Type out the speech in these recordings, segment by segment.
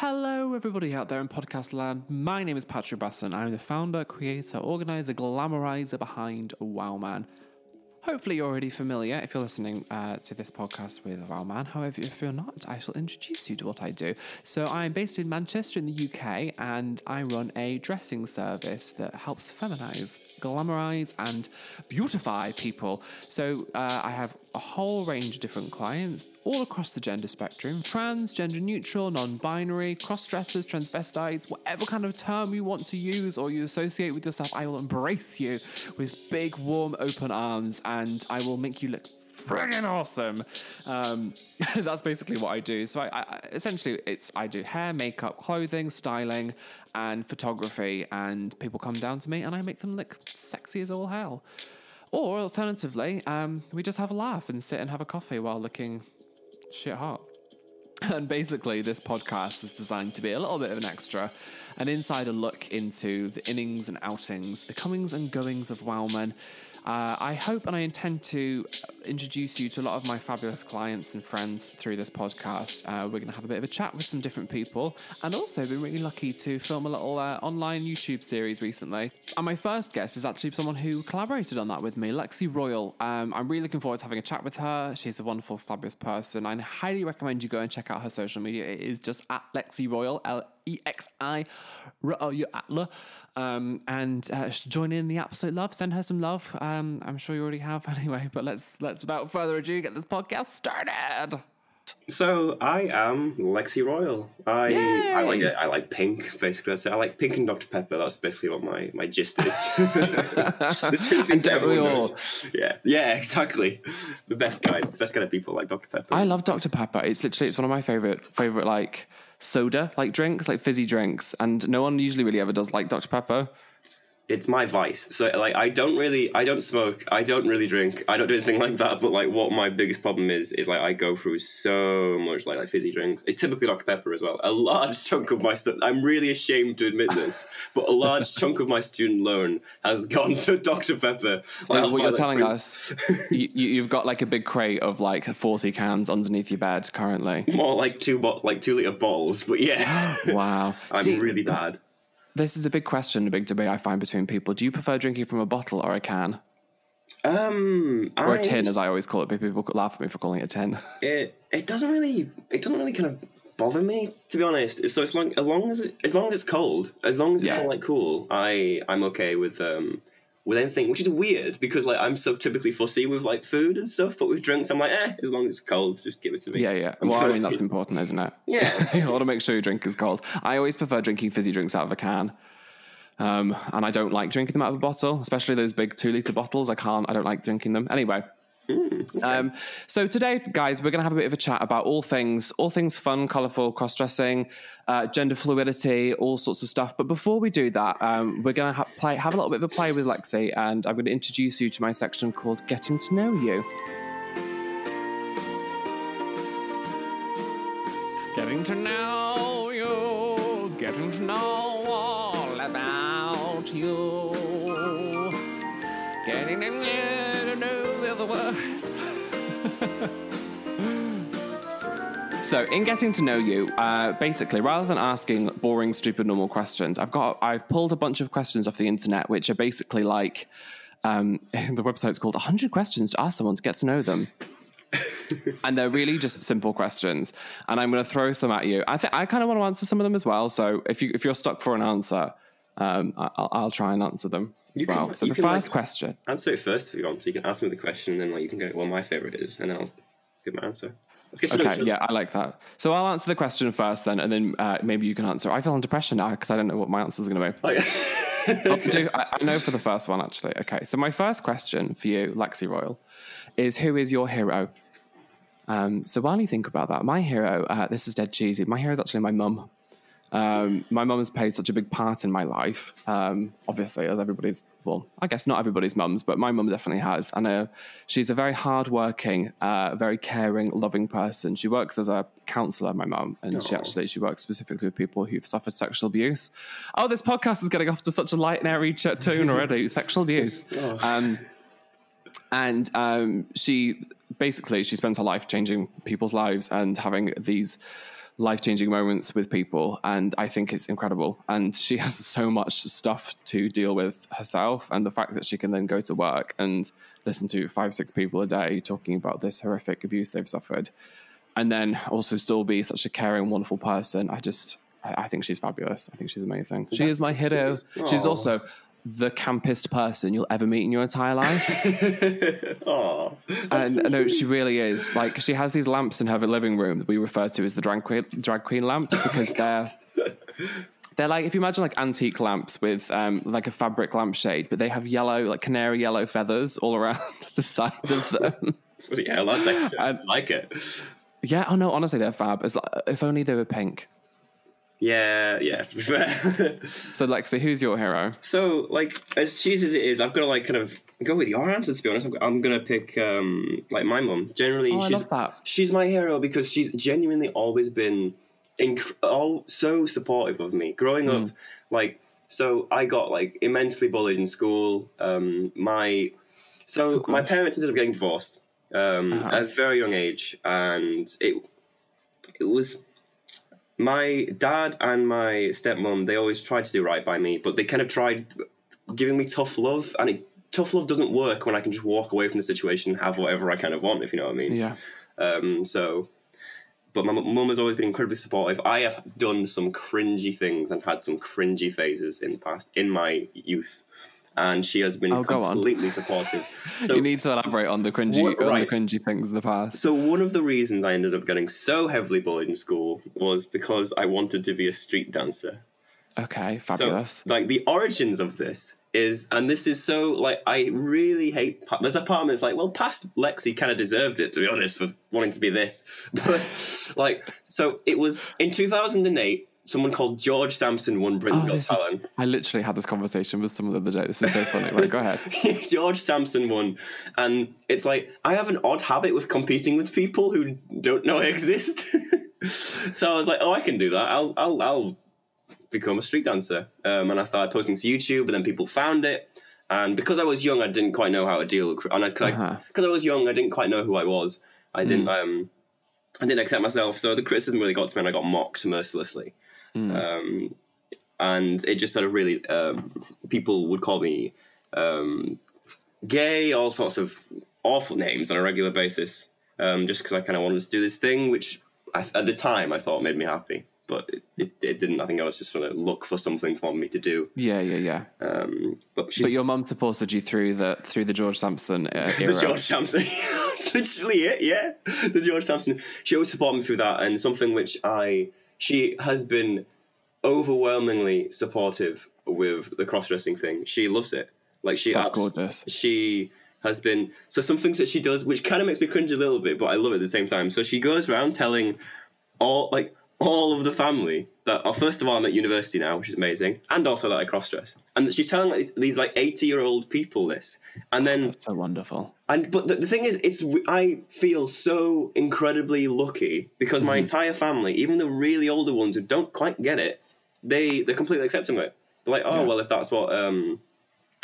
Hello, everybody out there in podcast land. My name is Patrick Basson. I'm the founder, creator, organizer, glamorizer behind Wowman. Hopefully, you're already familiar if you're listening uh, to this podcast with Wowman. However, if you're not, I shall introduce you to what I do. So, I'm based in Manchester in the UK and I run a dressing service that helps feminize, glamorize, and beautify people. So, uh, I have a whole range of different clients all across the gender spectrum trans, gender neutral, non binary, cross dressers, transvestites, whatever kind of term you want to use or you associate with yourself, I will embrace you with big, warm, open arms and I will make you look friggin' awesome. Um, that's basically what I do. So I, I, essentially, it's I do hair, makeup, clothing, styling, and photography, and people come down to me and I make them look sexy as all hell. Or alternatively, um, we just have a laugh and sit and have a coffee while looking shit hot. And basically, this podcast is designed to be a little bit of an extra, an insider look into the innings and outings, the comings and goings of Wowman. Uh, I hope and I intend to introduce you to a lot of my fabulous clients and friends through this podcast. Uh, we're going to have a bit of a chat with some different people, and also been really lucky to film a little uh, online YouTube series recently. And my first guest is actually someone who collaborated on that with me, Lexi Royal. Um, I'm really looking forward to having a chat with her. She's a wonderful, fabulous person. I highly recommend you go and check out her social media. It is just at Lexi Royal, L E X I R O U Atla. Um, and uh, join in the absolute love. Send her some love. Um, I'm sure you already have anyway. But let's let's without further ado get this podcast started. So I am Lexi Royal. I Yay! I like it. I like pink. Basically. I like pink and Dr Pepper. That's basically what my my gist is. the two things everyone all? knows. Yeah, yeah, exactly. The best kind, the best kind of people like Dr Pepper. I love Dr Pepper. It's literally it's one of my favorite favorite like soda like drinks like fizzy drinks, and no one usually really ever does like Dr Pepper. It's my vice. So like I don't really I don't smoke, I don't really drink, I don't do anything like that, but like what my biggest problem is is like I go through so much like like fizzy drinks. It's typically Dr. Pepper as well. A large chunk of my stu- I'm really ashamed to admit this, but a large chunk of my student loan has gone to Dr. Pepper. So Like, what you're telling three- us, you, you've got like a big crate of like 40 cans underneath your bed currently. more like two bot like two liter bottles, but yeah. Wow. I'm See, really bad. This is a big question, a big debate I find between people. Do you prefer drinking from a bottle or a can? Um Or a I- tin, as I always call it, but people laugh at me for calling it a tin. it it doesn't really it doesn't really kind of bother me to be honest. So as long as long as it, as long as it's cold, as long as it's Yeah. kind of like cool, I I'm okay with um with anything, which is weird because like I'm so typically fussy with like food and stuff, but with drinks I'm like eh, as long as it's cold, just give it to me. Yeah, yeah. I'm Well, I mean, that's important, isn't it? Yeah. you want to make sure your drink is cold. I always prefer drinking fizzy drinks out of a can. Um, and I don't like drinking them out of a bottle, especially those big two liter bottles. I can't, I don't like drinking them. Anyway. Um, so today, guys, we're going to have a bit of a chat about all things, all things fun, colorful, cross-dressing, uh, gender fluidity, all sorts of stuff. But before we do that, um, we're going to ha- play, have a little bit of a play with Lexi, and I'm going to introduce you to my section called "Getting to Know You." Getting to know you, getting to know all about you, words. so, in getting to know you, uh, basically, rather than asking boring, stupid, normal questions, I've got I've pulled a bunch of questions off the internet, which are basically like um, the website's called "100 Questions to Ask Someone to Get to Know Them." and they're really just simple questions. And I'm going to throw some at you. I think I kind of want to answer some of them as well. So if you if you're stuck for an answer, um, I- I'll, I'll try and answer them as You can- well. so the first like- question. Answer it first if you want, so you can ask me the question and then like you can go well my favorite is and I'll give my answer. Let's get to know each Okay, yeah, I like that. So I'll answer the question first, then, and then uh, maybe you can answer. I feel under pressure now because I don't know what my answer is going to be. Like- I'll do- I, I know for the first one actually. Okay, so my first question for you, Lexi Royal, is who is your hero? Um, so while you think about that, my hero, uh, this is dead cheesy. My hero is actually my mum. Um, my mum has played such a big part in my life. Um, obviously, as everybody's, well, I guess not everybody's mums, but my mum definitely has. And uh, she's a very hardworking, uh, very caring, loving person. She works as a counsellor, my mum, and she actually she works specifically with people who've suffered sexual abuse. Oh, this podcast is getting off to such a light and airy tone already. sexual abuse. Oh. Um, and um, she basically she spends her life changing people's lives and having these life changing moments with people, and I think it's incredible. And she has so much stuff to deal with herself, and the fact that she can then go to work and listen to five, six people a day talking about this horrific abuse they've suffered, and then also still be such a caring, wonderful person. I just, I, think she's fabulous. I think she's amazing. She is my hero. She's also the campest person you'll ever meet in your entire life. Aw, And so no, she really is. Like she has these lamps in her living room that we refer to as the drag queen, drag queen lamps because they're they're like if you imagine like antique lamps with um, like a fabric lampshade, but they have yellow, like canary yellow feathers all around the sides of them. Hell, that's extra. I like it. yeah, oh no, honestly, they're fab. Like, if only they were pink. Yeah, yeah. To be fair. So, Lexi, who's your hero? so, like, as cheesy as it is, I've got to like kind of go with your answer. To be honest, I'm, I'm gonna pick um like my mum. Generally, Oh, she's she's my hero because she's genuinely always been inc- all, so supportive of me growing Mm. up. Like, so I got like immensely bullied in school. Um, my so my parents ended up getting divorced um, Uh-huh. at a very young age, and it it was my dad and my stepmom. They always tried to do right by me, but they kind of tried giving me tough love, and it, tough love doesn't work when I can just walk away from the situation and have whatever I kind of want, if you know what I mean. Yeah. Um, so, but my mum has always been incredibly supportive. I have done some cringy things and had some cringy phases in the past in my youth, and she has been Oh, completely supportive. So, you need to elaborate on the cringy, What- on the cringy things of the past. so one of the reasons I ended up getting so heavily bullied in school was because I wanted to be a street dancer. Okay, fabulous. So, like the origins of this is, and this is so like I really hate. There's a part of me that's like, well, past Lexi kind of deserved it to be honest for wanting to be this, but like, so it was in 2008. Someone called George Sampson won Britain's Oh, Got this is, I literally had this conversation with someone the other day. This is so funny. Right, go ahead. George Sampson won, and it's like I have an odd habit with competing with people who don't know I exist. so I was like, oh, I can do that. I'll I'll I'll become a street dancer. Um, and I started posting to YouTube, and then people found it. And because I was young, I didn't quite know how to deal. with And because Uh-huh. I, I was young, I didn't quite know who I was. I didn't um, I didn't accept myself. So the criticism really got to me, and I got mocked mercilessly. Mm. Um, and it just sort of really um, people would call me um, gay, all sorts of awful names on a regular basis, um, just because I kind of wanted to do this thing, which I, at the time I thought made me happy, but it, it, it didn't. I think I was just trying to look for something for me to do. Yeah, yeah, yeah. Um, but But your mum supported you through the through the George Sampson uh, era. the George Sampson. That's literally it, yeah. The George Sampson. She always supported me through that, and something which I. She has been overwhelmingly supportive with the cross dressing thing. She loves it. Like she. That's abs- gorgeous. She has been so some things that she does, which kind of makes me cringe a little bit, but I love it at the same time. So she goes around telling all like all of the family that oh, first of all I'm at university now, which is amazing, and also that I cross dress, and she's telling like, these, these like eighty year old people this, and then That's so wonderful. and but the, the thing is, it's I feel so incredibly lucky because my entire family, even the really older ones who don't quite get it, they they're completely accepting of it. They're like, oh Yeah. well, if that's what um,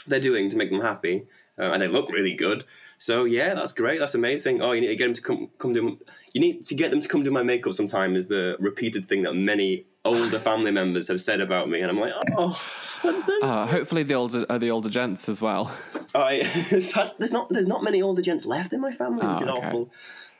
they're doing to make them happy, uh, and they look really good, so yeah, that's great, that's amazing. Oh, you need to get them to come come do. You need to get them to come do my makeup sometime. Is the repeated thing that many older family members have said about me, and I'm like, oh, that's so Uh, hopefully the older uh, the older gents as well. I there's not there's not many older gents left in my family, which Oh, is okay. awful.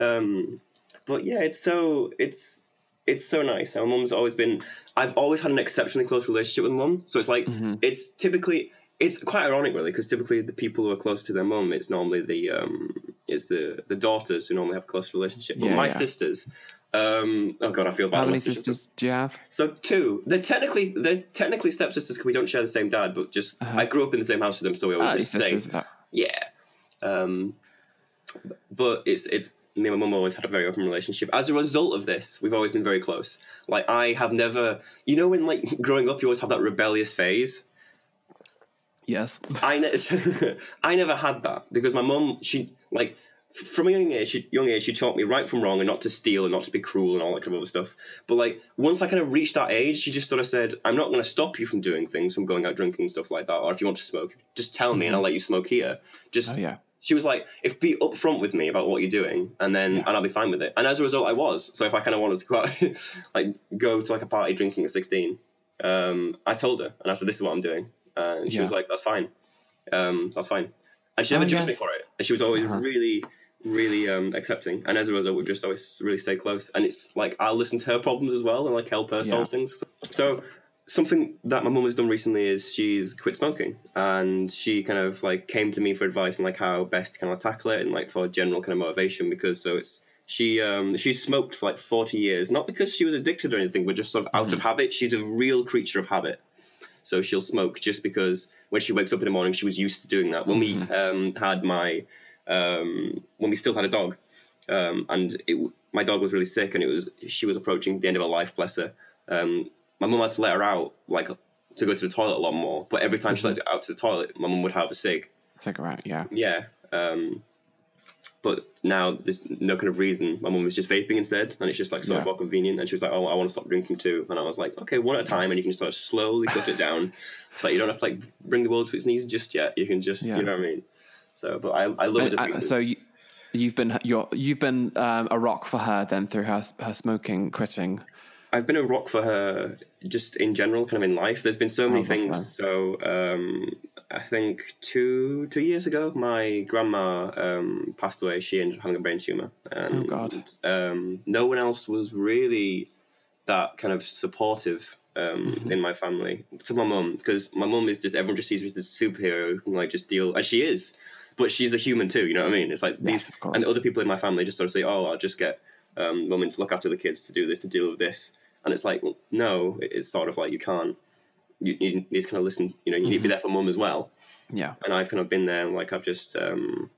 Um, but yeah, it's so it's it's so nice. Our mum's always been. I've always had an exceptionally close relationship with mum, so it's like Mm-hmm. it's typically it's quite ironic really because typically the people who are close to their mum, it's normally the um it's the the daughters who normally have a close relationship. But Yeah, my yeah. sisters. Um, oh god, I feel bad. How many sisters do you have? So two. They're technically they're technically stepsisters because we don't share the same dad, but just Uh-huh. I grew up in the same house with them, so we always Ah, just say yeah. Um, but it's it's me and my mum always had a very open relationship. As a result of this, we've always been very close. Like I have never, you know, when like growing up, you always have that rebellious phase. Yes. I ne- I never had that because my mum, she like from a young age, she, young age, she taught me right from wrong and not to steal and not to be cruel and all that kind of other stuff. But like once I kind of reached that age, she just sort of said, "I'm not going to stop you from doing things, from going out drinking and stuff like that. Or if you want to smoke, just tell me and I'll let you smoke here. Just Oh yeah. she was like, if be upfront with me about what you're doing, and then and I'll be fine with it. And as a result, I was. So if I kind of wanted to go out, like go to like a party drinking at 16, um, I told her, and I said, this is what I'm doing, and she Yeah. was like, that's fine, um, that's fine, and she never Oh, judged yeah. me for it. And she was always Uh-huh. really. Really um, accepting, and as a result, we just always really stay close. And it's like I'll listen to her problems as well, and like help her solve things. So something that my mum has done recently is she's quit smoking and she kind of like came to me for advice on like how best to kind of tackle it and like for general kind of motivation because so it's she um she smoked for like 40 years not because she was addicted or anything but just sort of out of habit she's a real creature of habit so she'll smoke just because when she wakes up in the morning she was used to doing that when we um had my um when we still had a dog um and it, my dog was really sick and it was she was approaching the end of her life bless her um my mum had to let her out like to go to the toilet a lot more. But every time she let her out to the toilet, my mum would have a cig. Cigarette, yeah. Yeah. Um, but now there's no kind of reason. My mum was just vaping instead, and it's just like so Yeah. more convenient. And she was like, "Oh, I want to stop drinking too." And I was like, "Okay, one at a time, and you can sort of slowly cut it down. It's like you don't have to like bring the world to its knees just yet. You can just, Yeah. you know what I mean." So, but I, I love uh, so you, you've been you're, you've been um, a rock for her then through her her smoking quitting. I've been a rock for her just in general, kind of in life. There's been so many love things. So um, I think two two years ago, my grandma um, passed away. She ended up having a brain tumor, and Oh, God. Um, no one else was really that kind of supportive um, Mm-hmm. in my family to my mum because my mum is just everyone just sees her as this superhero who can like just deal, and she is, but she's a human too. You know what I mean? It's like these of course. and other people in my family just sort of say, "Oh, I'll just get um, women to look after the kids, to do this, to deal with this," and it's like, well, no, it's sort of like you can't. You, you need to kind of listen. You know, you need to be there for mum as well. Yeah, And I've kind of been there. and, Like I've just, um,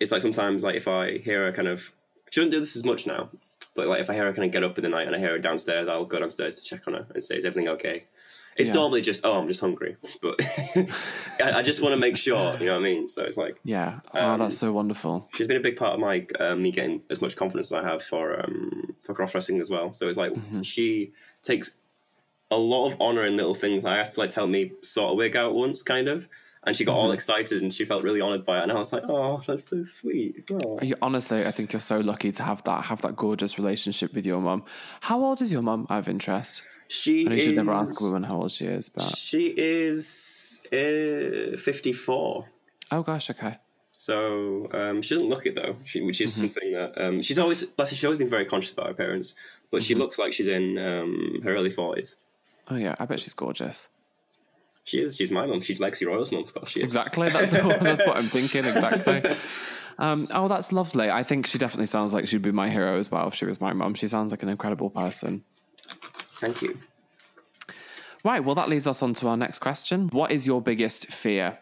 it's like sometimes like if I hear her kind of, she doesn't do this as much now, but like if I hear her kind of get up in the night and I hear her downstairs, I'll go downstairs to check on her and say, "Is everything okay?" It's Yeah. normally just, "Oh, I'm just hungry," but I, I just want to make sure. You know what I mean? So it's like yeah. Oh, Um, that's so wonderful. she's been a big part of my uh, me getting as much confidence as I have for um, for cross dressing as well. So it's like she takes a lot of honor in little things. I asked to like to help me sort a wig out once, kind of, and she got all excited and she felt really honored by it. And I was like, oh, that's so sweet. Oh. You, honestly, I think you're so lucky to have that have that gorgeous relationship with your mum. How old is your mum? I have interest. She I know you is. should never ask a woman how old she is, but She is uh, fifty four. oh gosh, okay. So um, she doesn't look it though, she, which is something that um, she's always. Bless her, she's always been very conscious about her parents, but she looks like she's in um, her early forties. Oh yeah, I bet she's gorgeous. She is. She's my mum. She's Lexi Royal's mum. Of course, she is. Exactly. That's what, that's what I'm thinking. Exactly. Um, oh, that's lovely. I think she definitely sounds like she'd be my hero as well if she was my mum. She sounds like an incredible person. Thank you. Right. Well, that leads us on to our next question. What is your biggest fear?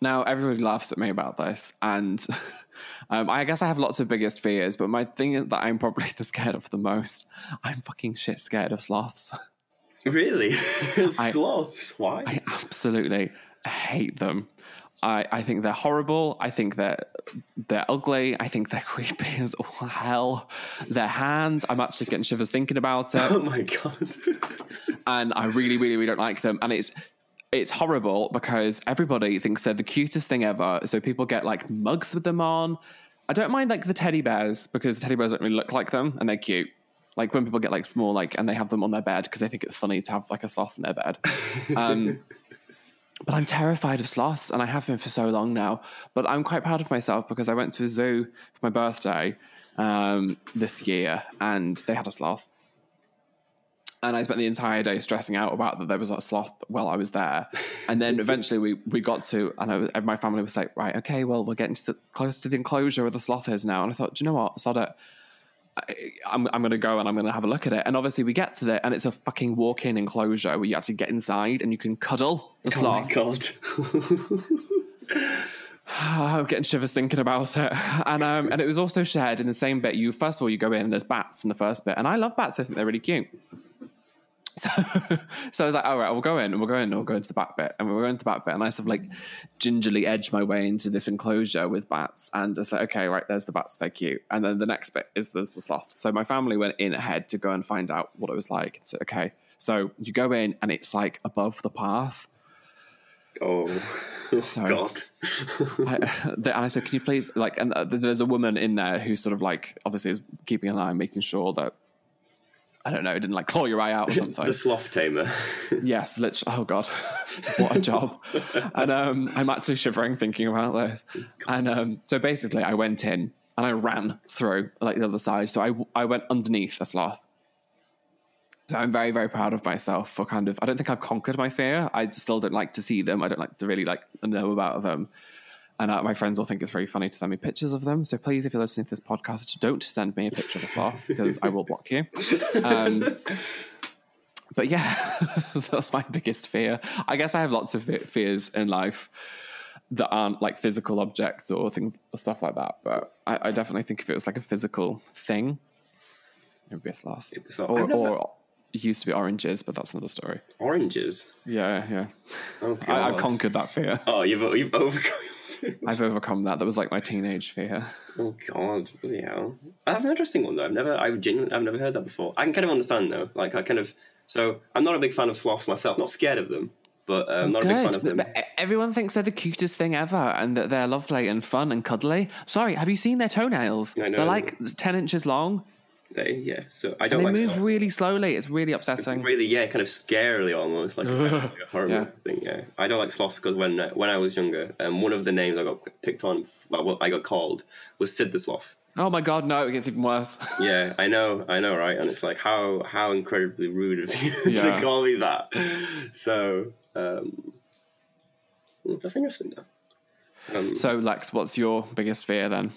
Now, everybody laughs at me about this, and um, I guess I have lots of biggest fears, but my thing is that I'm probably the scared of the most. I'm fucking shit scared of sloths. Really? Sloths? Why? I absolutely hate them. I, I think they're horrible. I think they're they're ugly. I think they're creepy as all hell. Their hands, I'm actually getting shivers thinking about it. oh my god. and I really, really, really don't like them. And it's it's horrible because everybody thinks they're the cutest thing ever. So people get like mugs with them on. I don't mind like the teddy bears because the teddy bears don't really look like them and they're cute. Like when people get like small like and they have them on their bed because they think it's funny to have like a sloth in their bed. Um, but I'm terrified of sloths and I have been for so long now. But I'm quite proud of myself because I went to a zoo for my birthday um, this year and they had a sloth. And I spent the entire day stressing out about that there was a sloth while I was there. And then eventually we, we got to, and I was, and my family was like, right, okay, well, we're getting to the close to the enclosure where the sloth is now. And I thought, do you know what? Sod it. I'm, I'm going to go and I'm going to have a look at it. And obviously we get to there and it's a fucking walk-in enclosure where you actually get inside and you can cuddle the sloth. Oh my god. I'm getting shivers thinking about it. And um, and it was also shared in the same bit. You first of all you go in and there's bats in the first bit, and I love bats. I think they're really cute. So, so I was like, all right, we'll go in and we'll go in and we'll go into the back bit. And we we'll go into the back bit. And I sort of like gingerly edge my way into this enclosure with bats. And it's like, okay, right, there's the bats, they're cute. And then the next bit is there's the sloth. So my family went in ahead to go and find out what it was like. So, okay. So you go in and it's like above the path. Oh, So- God. I, and I said, "Can you please like?" And uh, there's a woman in there who sort of like obviously is keeping an eye, making sure that I don't know, it didn't like claw your eye out or something. the sloth tamer. yes, literally. Oh god, what a job! and um, I'm actually shivering thinking about this. And um, so basically, I went in and I ran through like the other side. So I I went underneath a sloth. So I'm very very proud of myself for kind of. I don't think I've conquered my fear. I still don't like to see them. I don't like to really like know about them. And uh, my friends all think it's very funny to send me pictures of them. So please, if you're listening to this podcast, don't send me a picture of a sloth because I will block you. Um, but yeah, that's my biggest fear. I guess I have lots of fears in life that aren't like physical objects or things or stuff like that. But I, I definitely think if it was like a physical thing, it would be a sloth. So Or, never- or it used to be oranges, but that's another story. Oranges. Yeah, yeah. Oh, I, I've conquered that fear. oh, you've, you've overcome. I've overcome that. That was like my teenage fear. Oh God, hell. That's an interesting one though. I've never, I've genuinely, I've never heard that before. I can kind of understand though. Like I kind of, so I'm not a big fan of sloths myself. Not scared of them, but uh, I'm not a big fan of them. But everyone thinks they're the cutest thing ever and that they're lovely and fun and cuddly. Sorry, have you seen their toenails? I know. They're like 10 inches long. They, yeah. So I don't They like move really slowly. It's really upsetting. Really, yeah, kind of scarily almost, like, a, horrible Yeah. thing. Yeah, I don't like sloths because when uh, when I was younger, um, one of the names I got picked on, well, what I got called was Sid the Sloth. Oh my god, no, it gets even worse. Yeah, I know, I know, right? And it's like how how incredibly rude of you Yeah. to call me that. So um, that's interesting though. Um, so, Lex, what's your biggest fear then?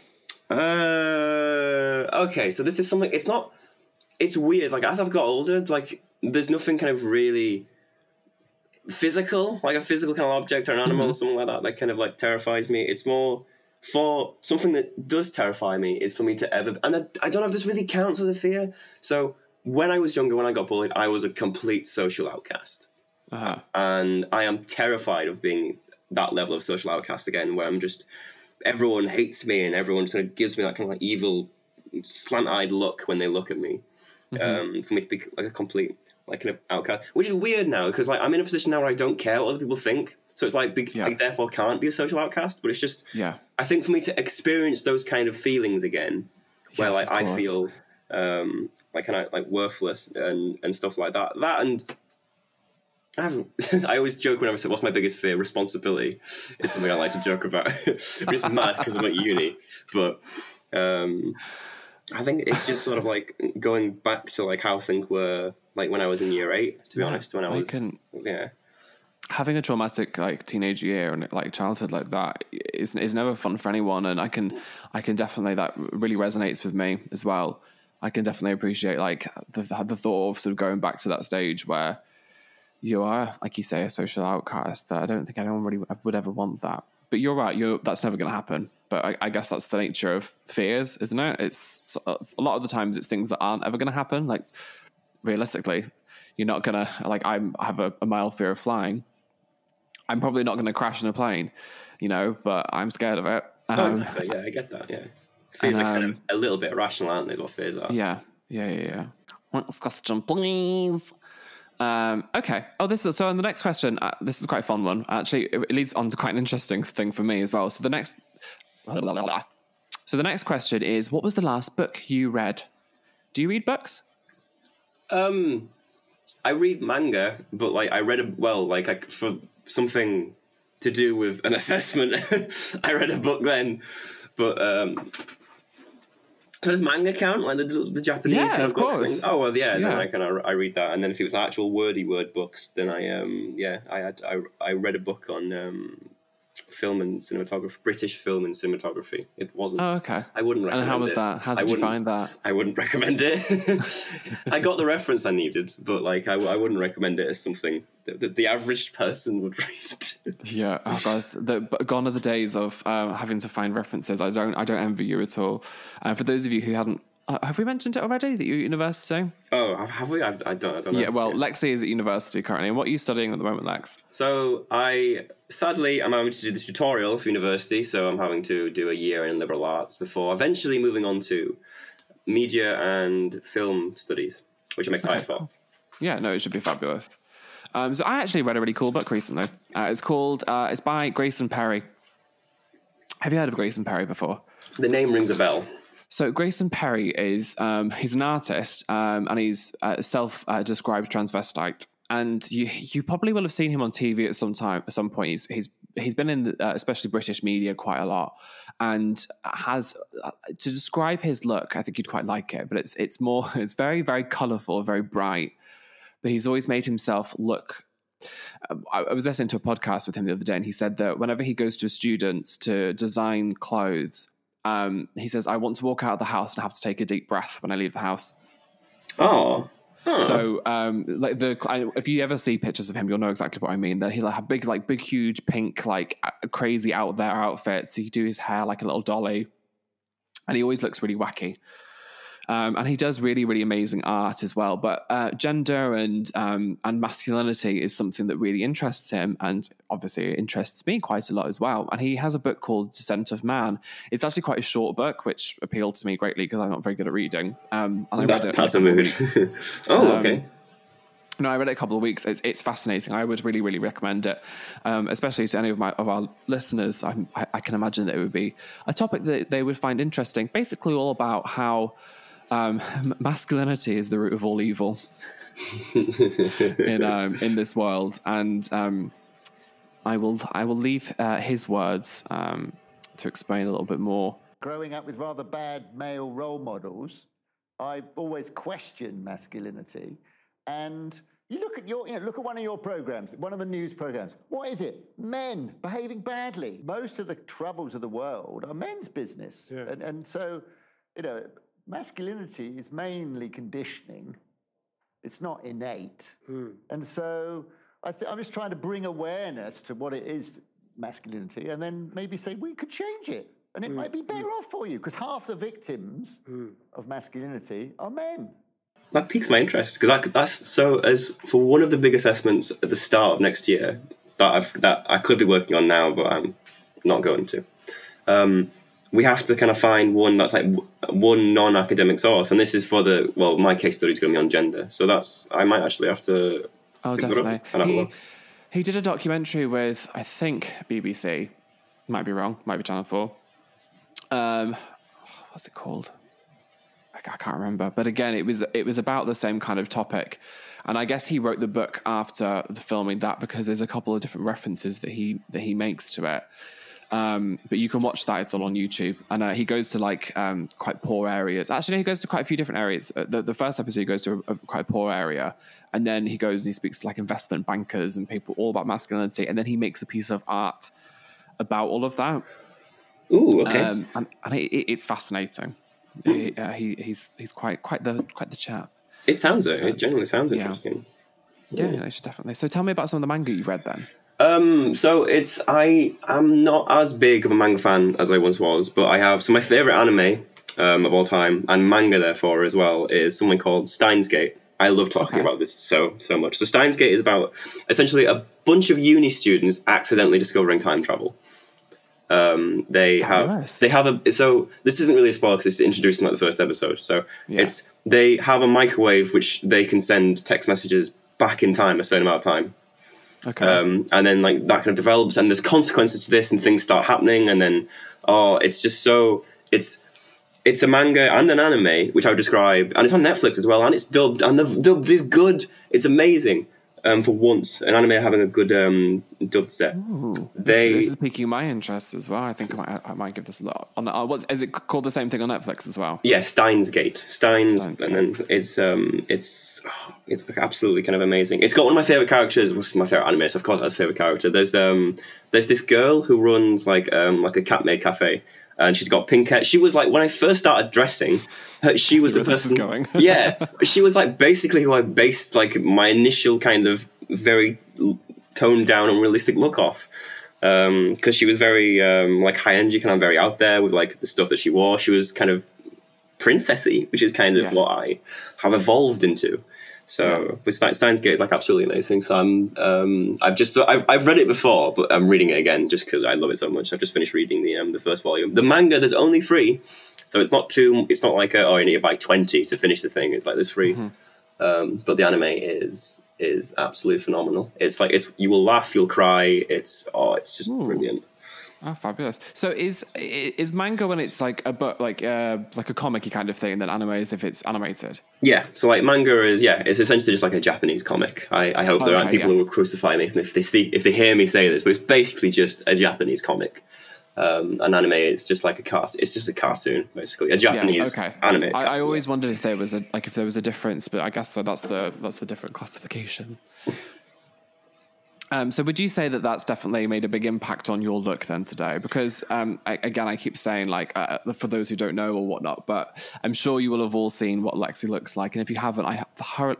Uh, okay, so this is something. It's not. It's weird. Like as I've got older, it's like there's nothing kind of really physical, like a physical kind of object or an animal or something like that, that kind of like terrifies me. It's more for something that does terrify me is for me to ever. And I, I don't know if this really counts as a fear. So when I was younger, when I got bullied, I was a complete social outcast Uh, and I am terrified of being that level of social outcast again, where I'm just everyone hates me and everyone sort of gives me that kind of like evil, slant-eyed look when they look at me. Um, for me to be like a complete like an outcast, which is weird now because like I'm in a position now where I don't care what other people think, so it's like big, Yeah. I therefore can't be a social outcast. But it's just yeah. I think for me to experience those kind of feelings again, where Yes, like I feel um, like kind of like worthless and and stuff like that. That and I haven't. I always joke whenever I say, "What's my biggest fear?" Responsibility is something I like to joke about. Is mad because I'm at uni, but um, I think it's just sort of like going back to like how things were like when I was in year eight. To be Yeah, honest, when I I was can- yeah. having a traumatic like teenage year and like childhood like that is is never fun for anyone and I can I can definitely that really resonates with me as well. I can definitely appreciate like the the thought of sort of going back to that stage where you are like you say a social outcast that I don't think anyone really would ever want that. But you're right, you're that's never going to happen. But I, I guess that's the nature of fears, isn't it? It's a lot of the times it's things that aren't ever going to happen. Like realistically, you're not gonna like I'm I have a, a mild fear of flying. I'm probably not gonna crash in a plane, you know, but I'm scared of it. Oh, Um, exactly, yeah, I get that. Yeah, fears and, are kind of um, a little bit irrational, aren't they? Is what fears are. yeah, yeah, yeah, yeah. Next question, please. Um, okay. Oh, this is so. On the next question, uh, this is quite a fun one. Actually, it, it leads on to quite an interesting thing for me as well. So the next, so the next question is, what was the last book you read? Do you read books? Um, I read manga, but like I read a well, like I, for something to do with an assessment, I read a book then. But um, does manga count? Like the, the Japanese Yeah, kind of, of books course. thing? Oh well, yeah. Then Yeah. I kind of I read that, and then if it was actual wordy word books, then I um yeah I had I, I read a book on um film and cinematography, British film and cinematography. It wasn't. Oh, okay. I wouldn't recommend And how was it. that? How I did you find that? I wouldn't recommend it. I got the reference I needed, but like I, I wouldn't recommend it as something that, that the average person would read. Yeah, oh God, the, gone are the days of um, having to find references. I don't, I don't envy you at all. And for those of you who hadn't, uh, have we mentioned it already that you're at university? oh, have- we? I've, I don't. I don't know. Yeah, well, Lexi is at university currently. And what are you studying at the moment, Lex? So I sadly I'm having to do this tutorial for university, so I'm having to do a year in liberal arts before eventually moving on to media and film studies, which I'm excited for. Yeah, no, it should be fabulous. Um, so I actually read a really cool book recently. Uh, it's called. Uh, it's by Grayson Perry. Have you heard of Grayson Perry before? The name rings a bell. So Grayson Perry is um, he's an artist um, and he's a self-described transvestite. And you you probably will have seen him on TV at some time at some point. He's he's he's been in the, uh, especially British media quite a lot, and has uh, to describe his look. I think you'd quite like it, but it's it's more it's very very colourful, very bright. But he's always made himself look I was listening to a podcast with him the other day, and he said that whenever he goes to students to design clothes, um, he says, "I want to walk out of the house and have to take a deep breath when I leave the house." Oh. Huh. So, um, like the I, if you ever see pictures of him, you'll know exactly what I mean. That he'll have big, like big, huge pink, like crazy out there outfits. He do his hair like a little dolly, and he always looks really wacky. Um, and he does really, really amazing art as well. But uh, gender and um, and masculinity is something that really interests him, and obviously interests me quite a lot as well. And he has a book called Descent of Man. It's actually quite a short book, which appealed to me greatly because I'm not very good at reading. Um, and I that, read it. That's a mood. oh, okay. Um, no, I read it a couple of weeks. It's, it's fascinating. I would really, really recommend it, um, especially to any of my of our listeners. I, I, can imagine that it would be a topic that they would find interesting. Basically, all about how um, masculinity is the root of all evil in um, in this world, and um, I will I will leave uh, his words um, to explain a little bit more. Growing up with rather bad male role models, I've always questioned masculinity, and you look at your, you know, look at one of your programs, one of the news programs. What is it? Men behaving badly. Most of the troubles of the world are men's business, yeah. and and so, you know, masculinity is mainly conditioning. It's not innate. Mm. And so I th- I'm just trying to bring awareness to what it is, masculinity, and then maybe say we could change it. And it mm. might be better mm. off for you because half the victims hmm. of masculinity are men. That piques my interest because that's so. As for one of the big assessments at the start of next year that I've that I could be working on now, but I'm not going to. Um, we have to kind of find one that's like one non-academic source, and this is for the well, my case study is going to be on gender, so that's I might actually have to. Oh, definitely. He, he did a documentary with I think BBC, might be wrong, might be Channel Four. Um, what's it called? I, I can't remember, but again, it was it was about the same kind of topic. And I guess he wrote the book after the filming that because there's a couple of different references that he that he makes to it. Um, but you can watch that; it's all on YouTube. And uh, he goes to like um, quite poor areas. Actually, he goes to quite a few different areas. Uh, the, the first episode, he goes to a, a, quite poor area, and then he goes and he speaks to like investment bankers and people all about masculinity, and then he makes a piece of art about all of that. Ooh, okay. Um, and, and it, it, it's fascinating. He, uh, he, he's he's quite quite the quite the chap. It sounds it. It genuinely sounds interesting. Yeah, yeah, yeah definitely. So tell me about some of the manga you read then. Um, so it's I am not as big of a manga fan as I once was, but I have so my favorite anime um, of all time and manga therefore as well is something called Steins Gate. I love talking okay. about this so so much. So Steins Gate is about essentially a bunch of uni students accidentally discovering time travel. Um, they have they have a so this isn't really a spoiler because it's introduced in like the first episode. So yeah. it's they have a microwave which they can send text messages back in time a certain amount of time. Okay. Um, and then like that kind of develops, and there's consequences to this, and things start happening, and then oh, it's just so it's it's a manga and an anime, which I would describe, and it's on Netflix as well, and it's dubbed, and the dubbed is good. It's amazing um, for once, an anime having a good um, dubbed set. Ooh, they this, this, is piquing my interest as well. I think I might, I might give this a lot. On uh, what is it called? The same thing on Netflix as well. Yeah, Steins Gate. Steins, Steins and then it's um, it's oh, it's absolutely kind of amazing. It's got one of my favorite characters. What's my favorite anime? So of course, that's favorite character. There's um, there's this girl who runs like um, like a cat maid cafe, and she's got pink hair. She was like when I first started dressing, her, she was the person. going. yeah, she was like basically who I based like my initial kind of very toned down and realistic look off. Because um, she was very um, like high energy, kind of very out there with like the stuff that she wore. She was kind of princessy, which is kind of yes. what I have evolved into. So with Steins Gate is like absolutely amazing. So I'm um, I've just I've, I've read it before, but I'm reading it again just because I love it so much. I've just finished reading the um, the first volume. The manga there's only three, so it's not too. It's not like a, oh you need to buy twenty to finish the thing. It's like there's 3 mm-hmm. Um, but the anime is is absolutely phenomenal. It's like it's you will laugh, you'll cry. It's oh, it's just Ooh. brilliant. Oh, fabulous! So is is manga when it's like a book, like uh, like a comic kind of thing, and then anime is if it's animated? Yeah, so like manga is yeah, it's essentially just like a Japanese comic. I, I hope there aren't people yeah. who will crucify me if they see if they hear me say this, but it's basically just a Japanese comic. Um, an anime, it's just like a cart. It's just a cartoon, basically a Japanese okay. anime. I, I always wondered if there was a like if there was a difference, but I guess so. That's the that's the different classification. Um, so would you say that that's definitely made a big impact on your look then today? Because um, I, again, I keep saying like uh, for those who don't know or whatnot, but I'm sure you will have all seen what Lexi looks like, and if you haven't, I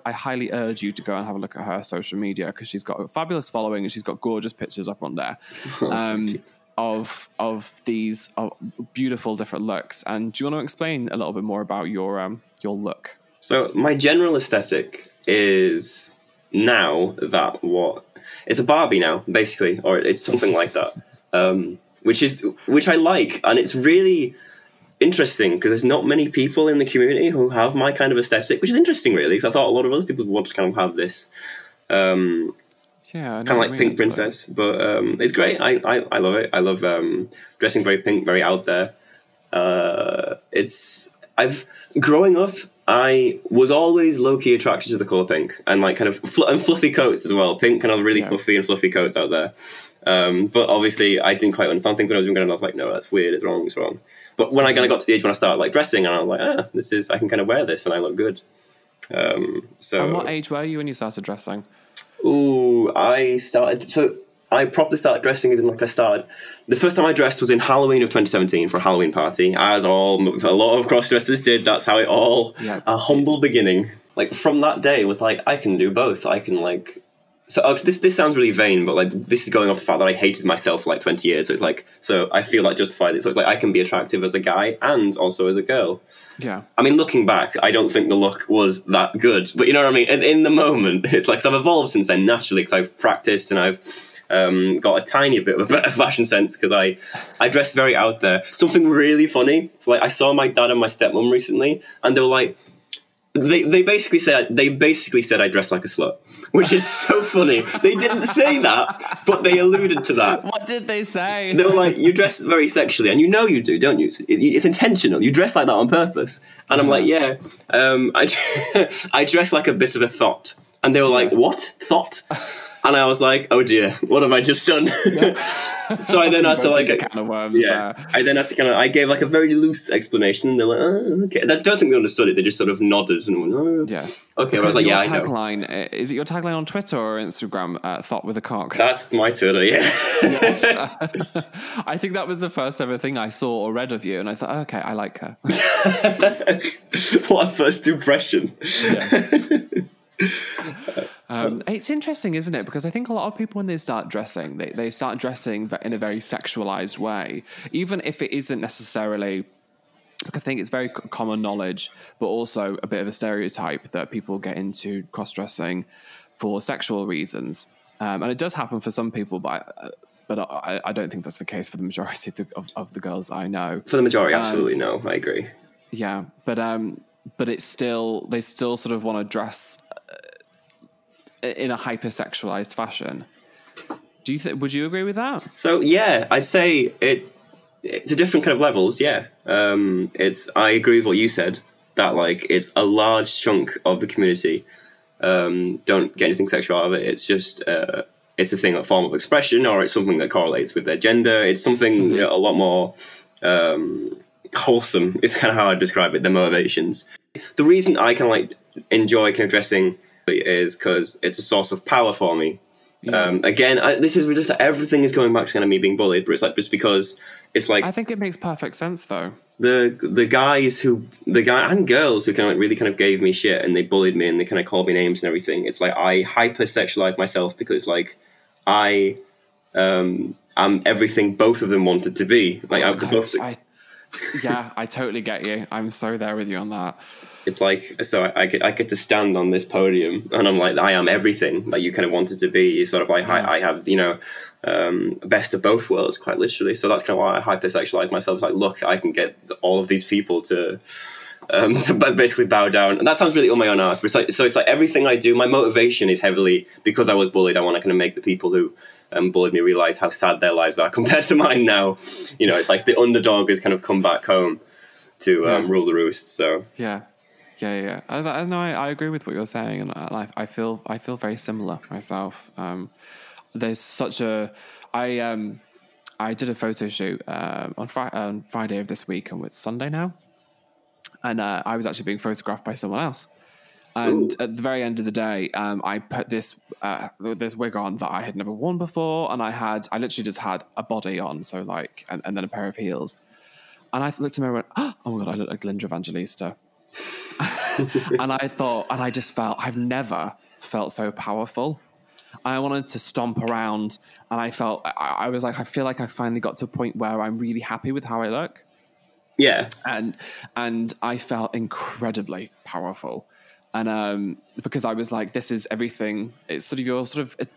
I highly urge you to go and have a look at her social media because she's got a fabulous following and she's got gorgeous pictures up on there. Um, of of these of beautiful different looks, and do you want to explain a little bit more about your um your look? So my general aesthetic is now that what it's a Barbie now, basically, or it's something like that, um, which is which I like, and it's really interesting because there's not many people in the community who have my kind of aesthetic, which is interesting, really. Because I thought a lot of other people would want to kind of have this. Um, Yeah, kind of like Pink Princess, but um, it's great. I, I, I love it. I love um, dressing very pink, very out there. Uh, it's I've growing up. I was always low key attracted to the color pink and like kind of fl- and fluffy coats as well. Pink kind of really Yeah. puffy and fluffy coats out there. Um, but obviously, I didn't quite understand things when I was younger, and I was like, no, that's weird. It's wrong. It's wrong. But when I kind of got to the age when I started like dressing, and I was like, ah, this is I can kind of wear this and I look good. Um, so And what age were you when you started dressing? Ooh, I started. So I properly started dressing as in like I started. The first time I dressed was in Halloween of 2017 for a Halloween party, as all a lot of cross dressers did. That's how it all. Yeah. A humble beginning. Like from that day, was like I can do both. I can like. So uh, this this sounds really vain, but like this is going off the fact that I hated myself for like 20 years. So it's like so I feel like justified it. So it's like I can be attractive as a guy and also as a girl. Yeah. I mean, looking back, I don't think the look was that good. But you know what I mean? In, in the moment, it's like, 'cause I've evolved since then naturally because I've practiced and I've um, got a tiny bit of a better fashion sense because I, I dress very out there. Something really funny. So like, I saw my dad and my stepmom recently, and they were like, they, they basically said they basically said I dress like a slut, which is so funny. They didn't say that, but they alluded to that. What did they say? They were like, "You dress very sexually, and you know you do, don't you? It's, it's intentional. You dress like that on purpose." And I'm like, "Yeah, um, I, I dress like a bit of a thought." And they were like, "What thought?" And I was like, "Oh dear, what have I just done?" so I then had to like, a, kind of worms yeah, there. I then had to kind of, I gave like a very loose explanation, and they're like, "Oh, okay." That doesn't they understood it. They just sort of nodded and went, "Oh, Yes. okay." I was like, "Yeah, I know." tagline uh, is it your tagline on Twitter or Instagram? Uh, Thought with a cock. That's my Twitter, yeah. I think that was the first ever thing I saw or read of you, and I thought, okay, I like her. what a first impression. Um, it's interesting, isn't it? Because I think a lot of people, when they start dressing, they, they start dressing in a very sexualized way, even if it isn't necessarily. Because I think it's very common knowledge, but also a bit of a stereotype that people get into cross dressing for sexual reasons. Um, and it does happen for some people, but I, but I, I don't think that's the case for the majority of the, of, of the girls I know. For the majority, absolutely no. I agree. Yeah, but um, but it's still they still sort of want to dress uh, in a hypersexualized fashion. Do you think? Would you agree with that? So yeah, I'd say it. To different kind of levels, yeah. Um, it's I agree with what you said that like it's a large chunk of the community um, don't get anything sexual out of it. It's just uh, it's a thing, a form of expression, or it's something that correlates with their gender. It's something you know, a lot more um, wholesome. It's kind of how I describe it. The motivations. The reason I kind of like enjoy kind of dressing is because it's a source of power for me. Um, again, I, this is just everything is going back to kind of me being bullied, but it's like just because it's like I think it makes perfect sense, though. the the guys who the guy and girls who kind of like really kind of gave me shit and they bullied me and they kind of called me names and everything. It's like I hypersexualized myself because like I um am everything both of them wanted to be. Like I, God, both. I, yeah, I totally get you. I'm so there with you on that. It's like so I, I get I get to stand on this podium and I'm like I am everything like you kind of wanted to be. You sort of like. I, I have you know um, best of both worlds quite literally. So that's kind of why I hypersexualize myself. It's like look, I can get all of these people to. Um, to basically bow down, and that sounds really on my own ass. But it's like, so it's like everything I do, my motivation is heavily because I was bullied. I want to kind of make the people who um, bullied me realize how sad their lives are compared to mine now. You know, it's like the underdog has kind of come back home to um, Yeah. rule the roost. So Yeah, yeah, yeah. I, I, no, I, I agree with what you're saying, and I, I feel I feel very similar myself. Um, there's such a I um I did a photo shoot um, on Fri- on Friday of this week, and it's Sunday now, and uh, I was actually being photographed by someone else. And at the very end of the day, um, I put this uh, this wig on that I had never worn before, and I had I literally just had a body on, so like, and, and then a pair of heels. And I looked at me and went, "Oh my god, I look like Linda Evangelista." and I thought, and I just felt I've never felt so powerful. I wanted to stomp around, and I felt I, I was like, I feel like I finally got to a point where I'm really happy with how I look, yeah, and and I felt incredibly powerful, and um, because I was like, this is everything. It's sort of your sort of. It,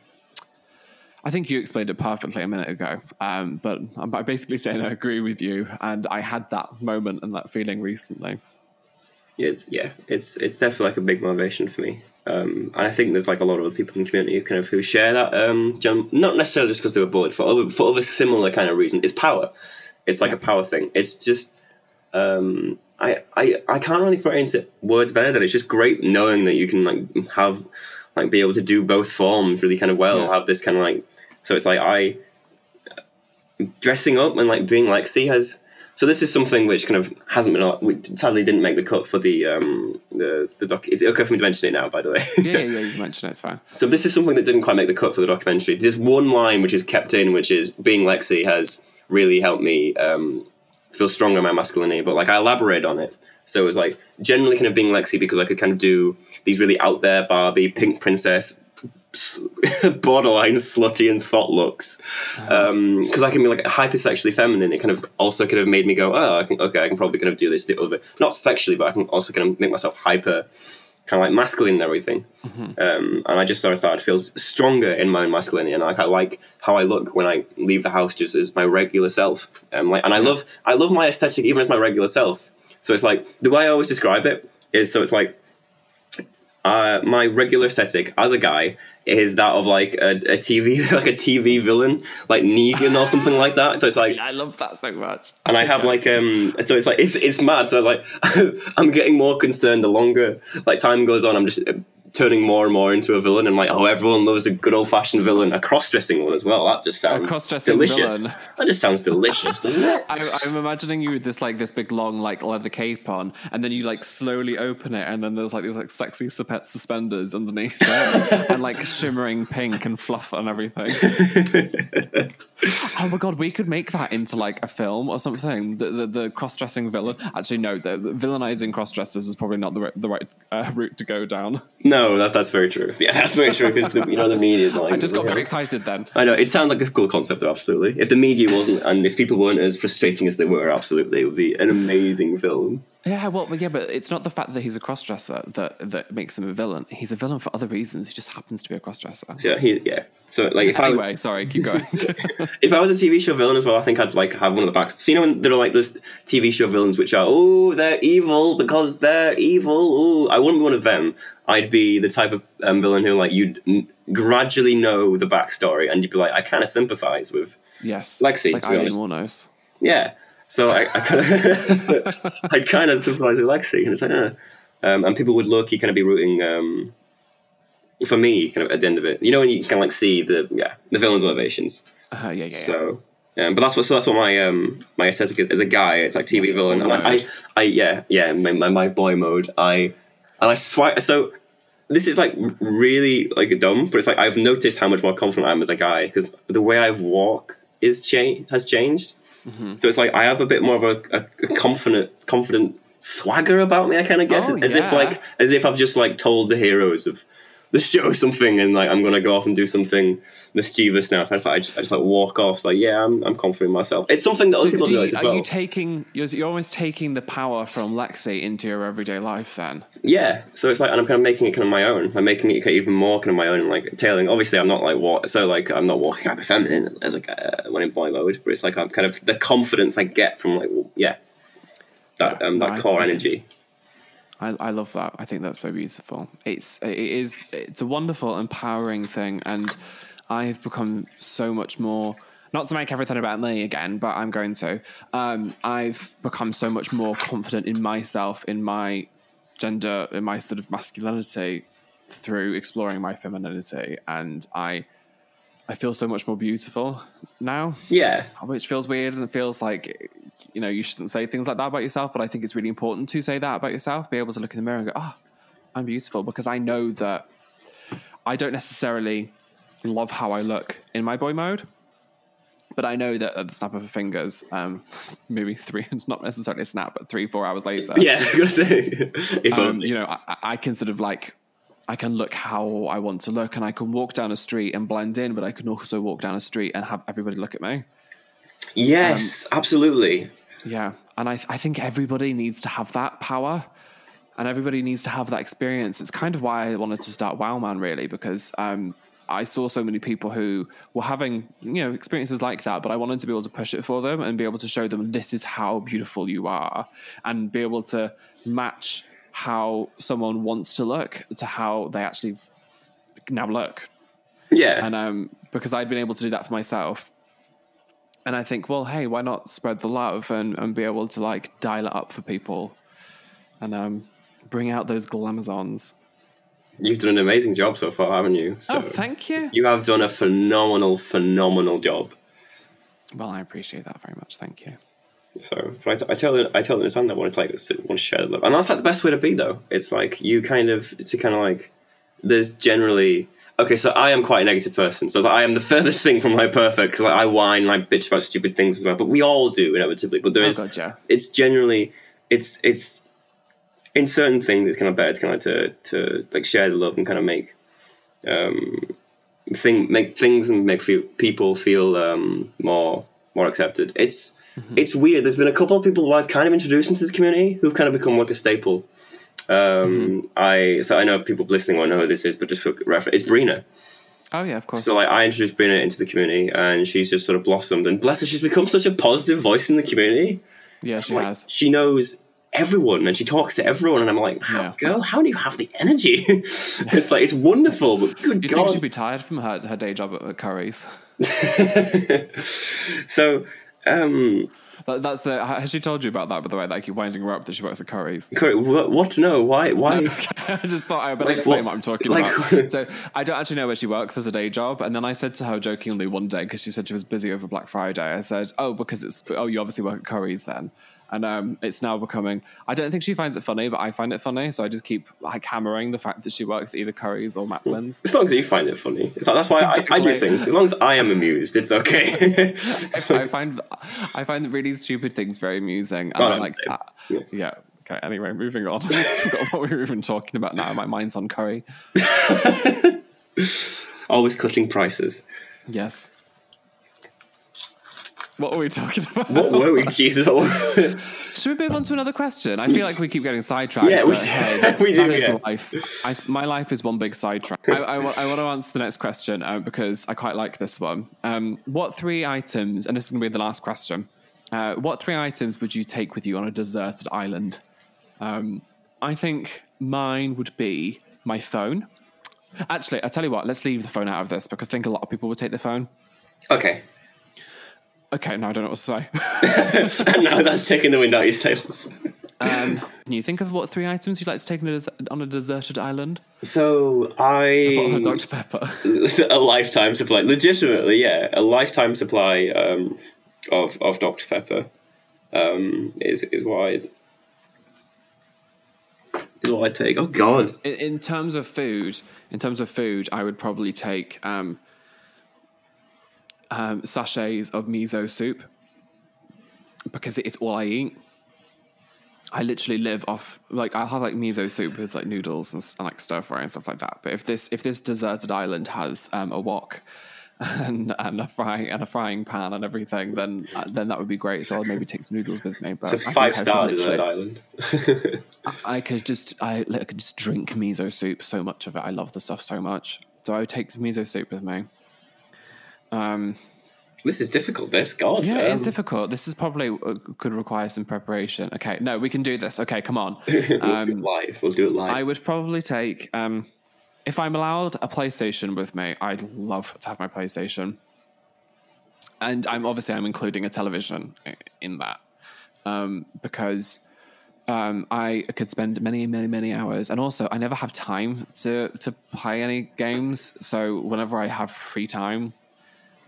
I think you explained it perfectly a minute ago, um, but I'm I'm basically saying I agree with you, and I had that moment and that feeling recently. It's yeah, it's it's definitely like a big motivation for me. Um, and I think there's like a lot of other people in the community who kind of who share that. Um, gen- not necessarily just because they were bored for other for other similar kind of reason. It's power. It's like a power thing. It's just um, I, I I can't really put it into words better than it's just great knowing that you can like have like be able to do both forms really kind of well. Yeah. Have this kind of like so it's like I dressing up and like being Lexi has. So this is something which kind of hasn't been We sadly didn't make the cut for the um the the doc. Is it okay for me to mention it now? By the way. Yeah, yeah, yeah. You mentioned it, it's fine. So this is something that didn't quite make the cut for the documentary. There's one line which is kept in, which is being Lexi has really helped me um, feel stronger in my masculinity. But like I elaborate on it. So it was like generally kind of being Lexi because I could kind of do these really out there Barbie, pink princess, borderline slutty and thought looks. Because I can be like hypersexually feminine. It kind of also kind of made me go, oh, I can, okay, I can probably kind of do this to other, not sexually, but I can also kind of make myself hyper kind of like masculine and everything. Um, and I just sort of started to feel stronger in my own masculinity, and like I like how I look when I leave the house just as my regular self. Um, like, and I love I love my aesthetic even as my regular self. So it's like the way I always describe it is so it's like uh, my regular aesthetic as a guy is that of like a, a TV like a TV villain like Negan or something like that. So it's like I love that so much. and I have like um so it's like it's it's mad so like I'm getting more concerned the longer like time goes on I'm just turning more and more into a villain. And like oh everyone loves a good old fashioned villain. A cross dressing one as well. That just sounds delicious. villain. that just sounds delicious doesn't it? I, I'm imagining you with this like this big long like leather cape on, and then you like slowly open it, and then there's like these like sexy suspe- suspenders underneath and like shimmering pink and fluff and everything. oh my god, we could make that into like a film or something. The the, the cross dressing villain. Actually, no, the villainizing cross dressers is probably not the the right uh, route to go down. no that's that's very true yeah that's very true because you know the media is like I just got yeah. very excited then. I know it sounds like a cool concept, though, absolutely. If the media wasn't, and if people weren't as frustrating as they were, absolutely, it would be an amazing film. Yeah, well, yeah, but it's not the fact that he's a crossdresser that that makes him a villain. He's a villain for other reasons. He just happens to be a crossdresser. So, yeah, he, yeah. So, like, if I was, sorry, keep going. if I was a TV show villain as well, I think I'd like have one of the backs. So, you know, when there are like those TV show villains which are, oh, they're evil because they're evil. Oh, I wouldn't be one of them. I'd be the type of um, villain who, like, you'd n- gradually know the backstory, and you'd be like, I kind of sympathize with yes, Lexi, like to be Eileen. Warnos. Yeah. So I, I kind of, I kind of sympathise with Lexi, and it's like, uh, um, and people would low key kind of be rooting um, for me, kind of at the end of it. You know, when you can like see the yeah the villain's motivations. Uh, yeah, yeah, yeah. So, um, but that's what so that's what my um my aesthetic is. as a guy. It's like TV villain, and I. I yeah yeah my, my my boy mode. I and I swipe so. This is like really like dumb, but it's like I've noticed how much more confident I am as a guy because the way I walk is change has changed. Mm-hmm. So it's like I have a bit more of a, a, a confident confident swagger about me. I kind of guess Oh, as if like as if I've just like told the heroes of the show something and like I'm gonna go off and do something mischievous now. So I just, like, I just, I just like walk off. It's like yeah, I'm, I'm confident in myself. It's something that other people Do you- as are well. you taking? You're, you're almost taking the power from Lexi into your everyday life. Then Yeah, so it's like, and I'm kind of making it kind of my own. I'm making it even more kind of my own, and like tailing. Obviously, I'm not like what, so like I'm not walking hyper feminine as like uh, when in boy mode, but it's like I'm kind of the confidence I get from like yeah, that um, that I- core energy. I, I love that. I think that's so beautiful. It's it is it's a wonderful, empowering thing, and I've become so much more. Not to make everything about me again, but I'm going to. Um, I've become so much more confident in myself, in my gender, in my sort of masculinity, through exploring my femininity, and I, I feel so much more beautiful now Yeah, which feels weird and it feels like you know you shouldn't say things like that about yourself but i think it's really important to say that about yourself be able to look in the mirror and go oh i'm beautiful because i know that i don't necessarily love how i look in my boy mode but i know that at the snap of a fingers um maybe three it's not necessarily a snap but three four hours later yeah. I was say if um, you know, I, I can sort of like, I can look how I want to look, and I can walk down a street and blend in, but I can also walk down a street and have everybody look at me. yes, absolutely. Yeah, and I, I think everybody needs to have that power, and everybody needs to have that experience. It's kind of why I wanted to start Wowman, really, because um, I saw so many people who were having you know experiences like that, but I wanted to be able to push it for them and be able to show them this is how beautiful you are, and be able to match how someone wants to look to how they actually now look. Yeah, and um, because I'd been able to do that for myself, and I think, well, hey, why not spread the love and, and be able to like dial it up for people, and um, bring out those glamazons. you've done an amazing job so far, haven't you? So oh, thank you. you have done a phenomenal, phenomenal job. Well, I appreciate that very much. Thank you. So, but I, tell them, I tell them it's on that I want to like this, want to share the love, and that's like the best way to be though. It's like you kind of it's a kind of like there's generally okay. So I am quite a negative person, so I am the furthest thing from my perfect because like I whine, like bitch about stupid things as well. But we all do inevitably. But there Oh is God, yeah. it's generally it's it's in certain things it's kind of better to kind of to to like share the love and kind of make um thing make things and make feel, people feel um more more accepted. It's Mm-hmm. it's weird. There's been a couple of people who I've kind of introduced into this community who've kind of become like a staple. Um, Mm-hmm. I so I know people listening won't know who this is, but just for reference, it's Brina. Oh yeah, of course. So like I introduced Brina into the community, and she's just sort of blossomed. And bless her, she's become such a positive voice in the community. yeah, she Like, has. She knows everyone, and she talks to everyone. And I'm like, how, Yeah. girl, how do you have the energy? it's like it's wonderful, but good You god. think she'd be tired from her, her day job at, at Currys? so, um, That, that's the. Has she told you about that? By the way, that I keep winding her up that she works at Currys. Corey, what, know? Why? Why? I just thought I better Like explain what- what, I'm talking like- about. So I don't actually know where she works as a day job, and then I said to her jokingly one day because she said she was busy over Black Friday. I said, "Oh, because it's oh, you obviously work at Currys then." And um, it's now becoming. I don't think she finds it funny, but I find it funny. So I just keep like hammering the fact that she works either Currys or Maplin's. As long as you find it funny, it's like, that's why I, I do things. As long as I am amused, it's okay. I find I find really stupid things very amusing. And I no, like that. Yeah. Okay. Anyway, moving on. I forgot what we were even talking about now. My mind's on curry. Always cutting prices. Yes. What were we talking about? What were we? Jesus. Should we move on to another question? I feel like we keep getting sidetracked. Yeah, we hey, We do, yeah. life. I my life is one big sidetrack. I, I, I want to answer the next question uh, because I quite like this one. Um, what three items, and this is going to be the last question, uh, what three items would you take with you on a deserted island? Um, I think mine would be my phone. Actually, I tell you what, let's leave the phone out of this because I think a lot of people would take the phone. okay. Okay, now I don't know what to say. no, that's taking the wind out of your sails. Um, can you think of what three items you'd like to take on a, des- on a deserted island? So I Dr. Pepper. a lifetime supply, legitimately, yeah, a lifetime supply um, of of Dr Pepper um, is is what I'd is what I'd take. Oh God, In, in terms of food, in terms of food, I would probably take um, um, sachets of miso soup because it's all I eat. I literally live off like I'll have like miso soup with like noodles and, and like stir fry and stuff like that. But if this if this deserted island has um, a wok and and a frying and a frying pan and everything, then uh, then that would be great. So I'll maybe take some noodles with me. But It's a I I five star literally- desert island. I could just I, like, I could just drink miso soup. So much of it, I love the stuff so much. So I would take miso soup with me. Um, this is difficult. This God. yeah, it's um, difficult. This is probably uh, could require some preparation. Okay, no, we can do this. Okay, come on. Let's do Um, it live. We'll do it live. I would probably take, um, if I'm allowed a PlayStation with me, I'd love to have my PlayStation. And I'm obviously I'm including a television in that um, because um, I could spend many, many, many hours, and also I never have time to to play any games. So whenever I have free time,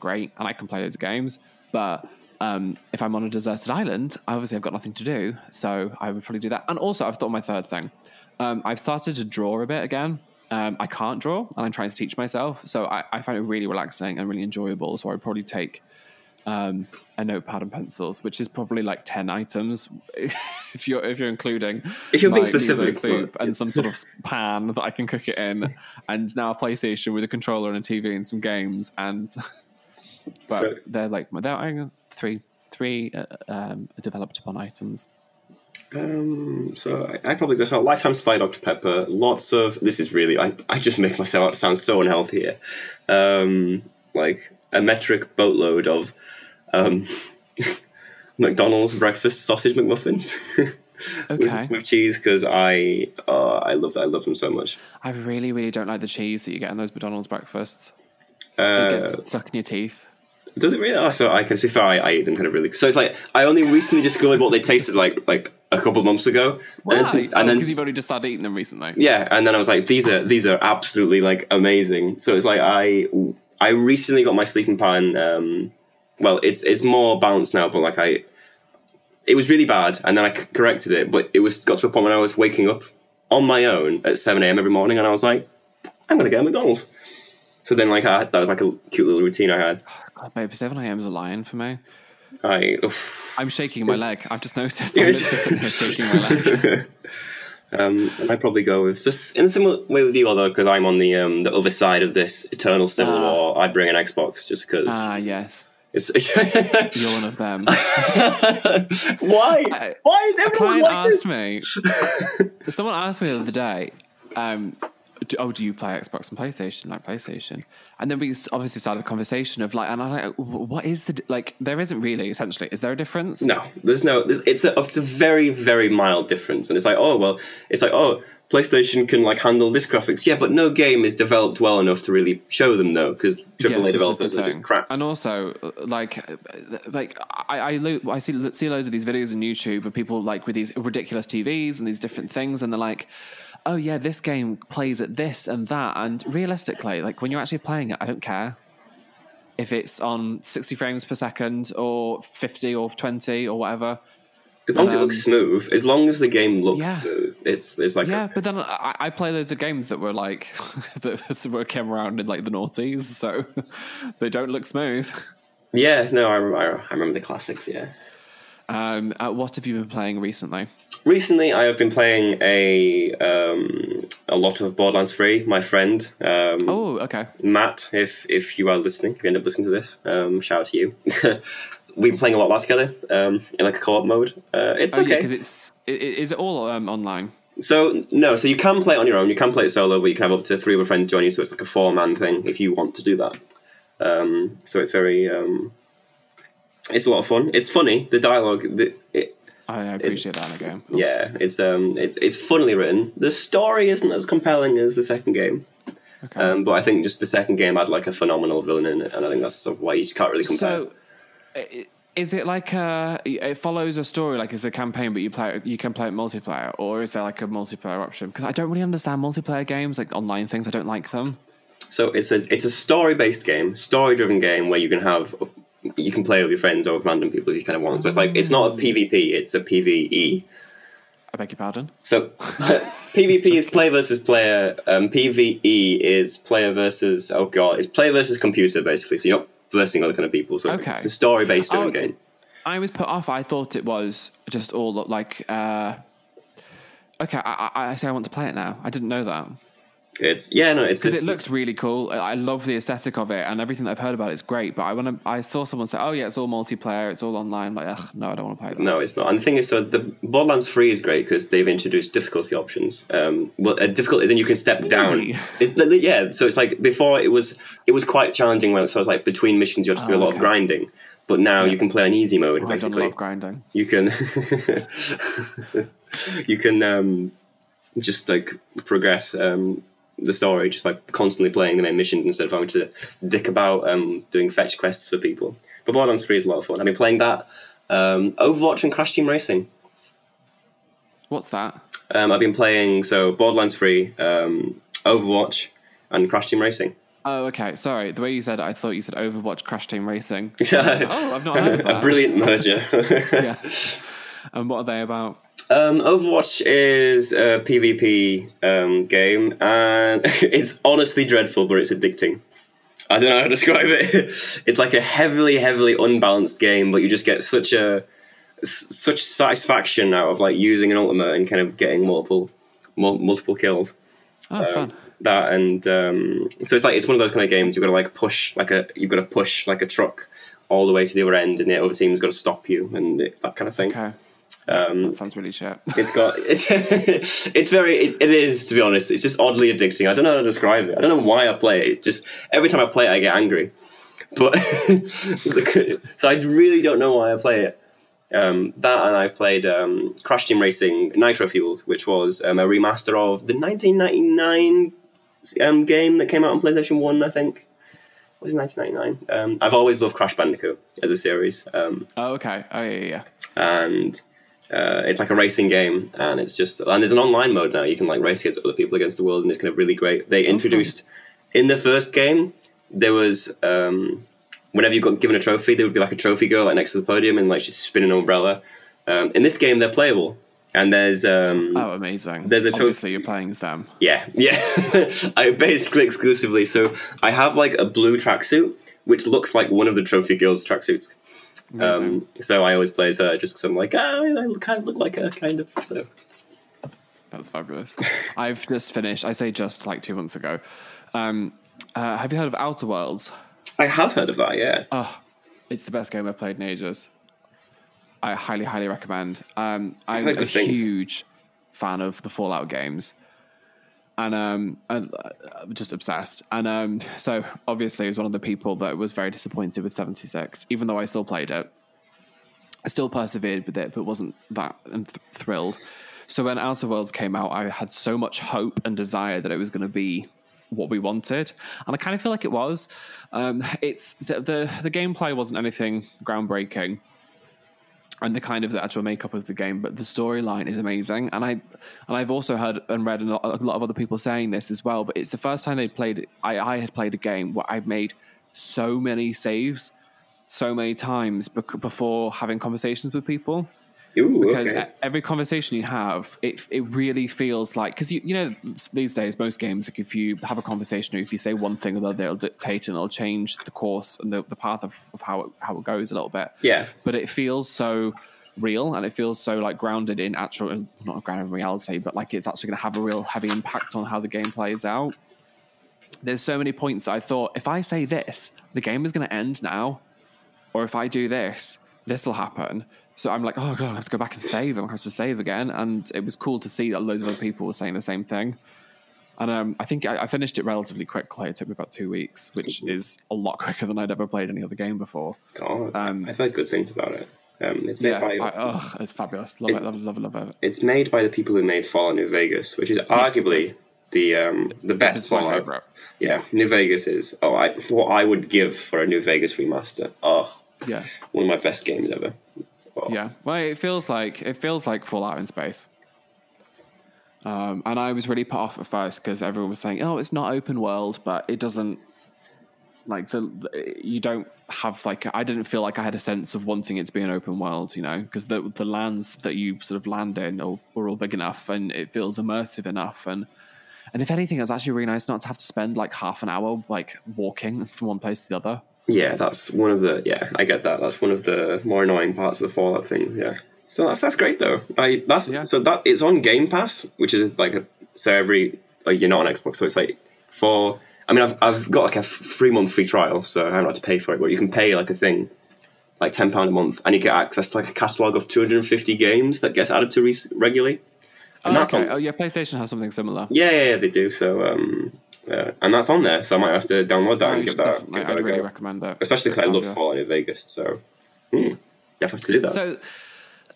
great, and I can play those games. But um, if I'm on a deserted island, obviously I've got nothing to do, so I would probably do that. And also, I've thought my third thing. Um, I've started to draw a bit again. Um, I can't draw, and I'm trying to teach myself. So I, I find it really relaxing and really enjoyable. So I'd probably take um, a notepad and pencils, which is probably like ten items if you're if you're including If you're being specific, soup and some sort of pan that I can cook it in, and now a PlayStation with a controller and a TV and some games, and but So- they're like they're three three uh, um, developed upon items. Um, so I, I probably go so lifetime supply Dr Pepper. Lots of this is really I, I just make myself sound so unhealthy here. Um, like a metric boatload of um, McDonald's breakfast sausage McMuffins. with- Okay. with, cheese because I uh, I love I love them so much. I really really don't like the cheese that you get in those McDonald's breakfasts. It Uh, gets stuck in your teeth. Does it really? Oh, so I can to be fair, I, I eat them kind of really. So it's like I only recently discovered what they tasted like like a couple of months ago, and then since oh, and then because you've only just started eating them recently. yeah, and then I was like, these are these are absolutely like amazing. So it's like I I recently got my sleeping pattern. Um, well, it's it's more balanced now, but like I, it was really bad, and then I c- corrected it. But it was got to a point when I was waking up on my own at seven a.m. every morning, and I was like, I'm gonna get a McDonald's. So then, like, I, that was like a cute little routine I had. God, babe, seven a.m. is a lion for me. I oof. I'm shaking my leg. I've just noticed. I'm just shaking my leg. um, and I'd probably go with just in a similar way with you, although because I'm on the um, the other side of this eternal civil Ah. war, I'd bring an Xbox just because Ah, yes, you're one of them. Why? I- Why is everyone like asked this? me. someone asked me the other day. Um, oh, do you play Xbox and PlayStation? Like PlayStation, and then we obviously started the conversation of like, and I'm like, "Wh- what is the like? There isn't really. Essentially, is there a difference? No, there's no. It's a it's a very very mild difference, and it's like oh well, it's like oh PlayStation can like handle this graphics, yeah, but no game is developed well enough to really show them though, because Yes, AAA the developers are just crap. And also, uh, like, uh, like I I, lo- I see see loads of these videos on YouTube of people like with these ridiculous TVs and these different things, and they're like, "Oh yeah, this game plays at this and that." And realistically, like when you're actually playing it, I don't care if it's on 60 frames per second or 50 or 20 or whatever. As long as it looks um, smooth, as long as the game looks yeah. smooth, it's it's like Yeah, but then I, I play loads of games that were like that were came around in like the noughties, so they don't look smooth. yeah. No, I, I, I remember the classics. Yeah. Um, uh, what have you been playing recently? Recently, I have been playing a um, a lot of Borderlands Three. My friend um, Oh, okay. Matt, if if you are listening, if you end up listening to this, um, shout out to you. We've been playing a lot of that together um, in like a co-op mode. Uh, it's Oh, okay. because it's i- i- is it all um, online? so no, so you can play it on your own. You can play it solo, but you can have up to three other friends join you. So it's like a four-man thing if you want to do that. Um, so it's very, um, it's a lot of fun. It's funny. The dialogue, the, it, I appreciate that in a game. Oops. yeah, it's um, it's it's funnily written. The story isn't as compelling as the second game. Okay. Um, but I think just the second game had like a phenomenal villain in it, and I think that's sort of why you just can't really compare. so, i- is it like a? It follows a story, like it's a campaign, but you play you can play it multiplayer, or is there like a multiplayer option? Because I don't really understand multiplayer games, like online things. I don't like them. So it's a it's a story based game, story driven game where you can have you can play with your friends or with random people if you kind of want. So it's like it's not a PvP, it's a PvE. I beg your pardon. So PvP is player versus player. Um, PvE is player versus oh god, it's player versus computer basically. So you're not versing other kind of people. So it's, Okay. it's a story based driven Oh, game. I was put off. I thought it was just all like uh, Okay, I, I, I say I want to play it now. I didn't know that It's yeah, no, it's, because it looks really cool. I I love the aesthetic of it, and everything that I've heard about it is great. But I want to. I saw someone say, "Oh yeah, it's all multiplayer. It's all online." Like, ugh, no, I don't want to play that. No, it's not. And the thing is, so the Borderlands Three is great because they've introduced difficulty options. Um, well, uh, difficult is in you can step down. It's yeah. So it's like before it was it was quite challenging when so it was like between missions you had to do Oh, a lot okay. of grinding, but now Yeah. you can play on easy mode I basically. love grinding. You can you can um, just like progress um, the story just by constantly playing the main mission instead of having to dick about um, doing fetch quests for people. But Borderlands 3 is a lot of fun. I've been playing that. Um, Overwatch and Crash Team Racing. What's that? Um, I've been playing so Borderlands 3, um, Overwatch, and Crash Team Racing. Oh, okay. Sorry, the way you said it, I thought you said Overwatch Crash Team Racing. oh, I've not heard of a brilliant merger. Yeah. And what are they about? Um, Overwatch is a PvP um, game, and it's honestly dreadful, but it's addicting. I don't know how to describe it. It's like a heavily, heavily unbalanced game, but you just get such a such satisfaction out of like using an ultimate and kind of getting multiple multiple kills. Oh, fun. That and um, so it's like it's one of those kind of games you've got to like push like a you've got to push like a truck all the way to the other end, and the other team's got to stop you, and it's that kind of thing. Okay. Um, That sounds really shit. it's got it's it's very it, it is to be honest. It's just oddly addicting. I don't know how to describe it. I don't know why I play it. it just every time I play it, I get angry. But so I really don't know why I play it. Um, that and I've played um, Crash Team Racing Nitro Fueled, which was um, a remaster of the 1999 um, game that came out on PlayStation One. I think was it 1999. Um, I've always loved Crash Bandicoot as a series. Um, Oh, okay. Oh, yeah, yeah, yeah. and uh, it's like a racing game, and it's just and there's an online mode now. You can like race against other people against the world, and it's kind of really great. They introduced in the first game there was um, whenever you got given a trophy, there would be like a trophy girl like next to the podium and like she'd spin an umbrella. Um, in this game, they're playable, and there's um, Oh, amazing. There's a trophy- Obviously, you're playing as them. yeah, yeah. I basically exclusively. So I have like a blue tracksuit, which looks like one of the trophy girls' tracksuits. Um, so I always play as her just because I'm like, ah, I kind of look like her, kind of. So That's fabulous. I've just finished, I say just like two months ago. Um, uh, have you heard of Outer Worlds? I have heard of that. Yeah. Oh, it's the best game I've played in ages. I highly, highly recommend. Um, I'm a things. huge fan of the Fallout games, and um, and, uh, I'm just obsessed. And um, so obviously, I was one of the people that was very disappointed with 76, even though I still played it. I still persevered with it, but wasn't that th- thrilled. So when Outer Worlds came out, I had so much hope and desire that it was going to be what we wanted, and I kind of feel like it was. Um, it's the, the the gameplay wasn't anything groundbreaking, and the kind of the actual makeup of the game, but the storyline is amazing. And I and I've also heard and read a lot, a lot of other people saying this as well. But it's the first time they played. I I had played a game where I made so many saves, so many times bec- before having conversations with people Ooh, because okay. every conversation you have, it it really feels like because you you know these days most games like if you have a conversation or if you say one thing or the other, it'll dictate and it'll change the course and the, the path of, of how it, how it goes a little bit. Yeah. but it feels so real and it feels so like grounded in actual not grounded in reality, but like it's actually going to have a real heavy impact on how the game plays out. There's so many points I thought if I say this, the game is going to end now, or if I do this, this will happen. So I'm like, oh god, I have to go back and save. I'm to have to save again. And it was cool to see that loads of other people were saying the same thing. And um, I think I, I finished it relatively quickly. It took me about two weeks, which is a lot quicker than I'd ever played any other game before. God, um, I've heard good things about it. Um, it's made Yeah, by I, oh, it's fabulous. Love it, love it, love it, love it. it's made by the people who made Fallout New Vegas, which is it arguably the um, the best It's Fallout. favorite. Yeah, New Vegas is oh, I what I would give for a New Vegas remaster. Oh, Yeah, one of my best games ever. Oh, yeah. Well, it feels like it feels like Fallout in space. Um, and I was really put off at first because everyone was saying, "Oh, it's not open world," but it doesn't. Like the, you don't have like I didn't feel like I had a sense of wanting it to be an open world, you know, because the the lands that you sort of land in are, were all big enough and it feels immersive enough and and if anything, it was actually really nice not to have to spend like half an hour like walking from one place to the other. Yeah, that's one of the yeah. I get that. That's one of the more annoying parts of the Fallout thing. Yeah, So that's that's great though. I that's Yeah. so that it's on Game Pass, which is like a so every like you're not on Xbox, so it's like for. I mean, I've I've got like a three month free trial, so I haven't had to pay for it. But you can pay like a thing, like ten pound a month, and you get access to like a catalog of two hundred and fifty games that gets added to re- regularly. Oh, And that's okay. on- oh yeah, PlayStation has something similar. Yeah, yeah, yeah, they do. So um, uh, and that's on there, so I might have to download that and give that, definitely- give that I'd a really go. recommend that. Especially because I love Fabulous. Fallout New Vegas, so hmm, definitely have to do that. So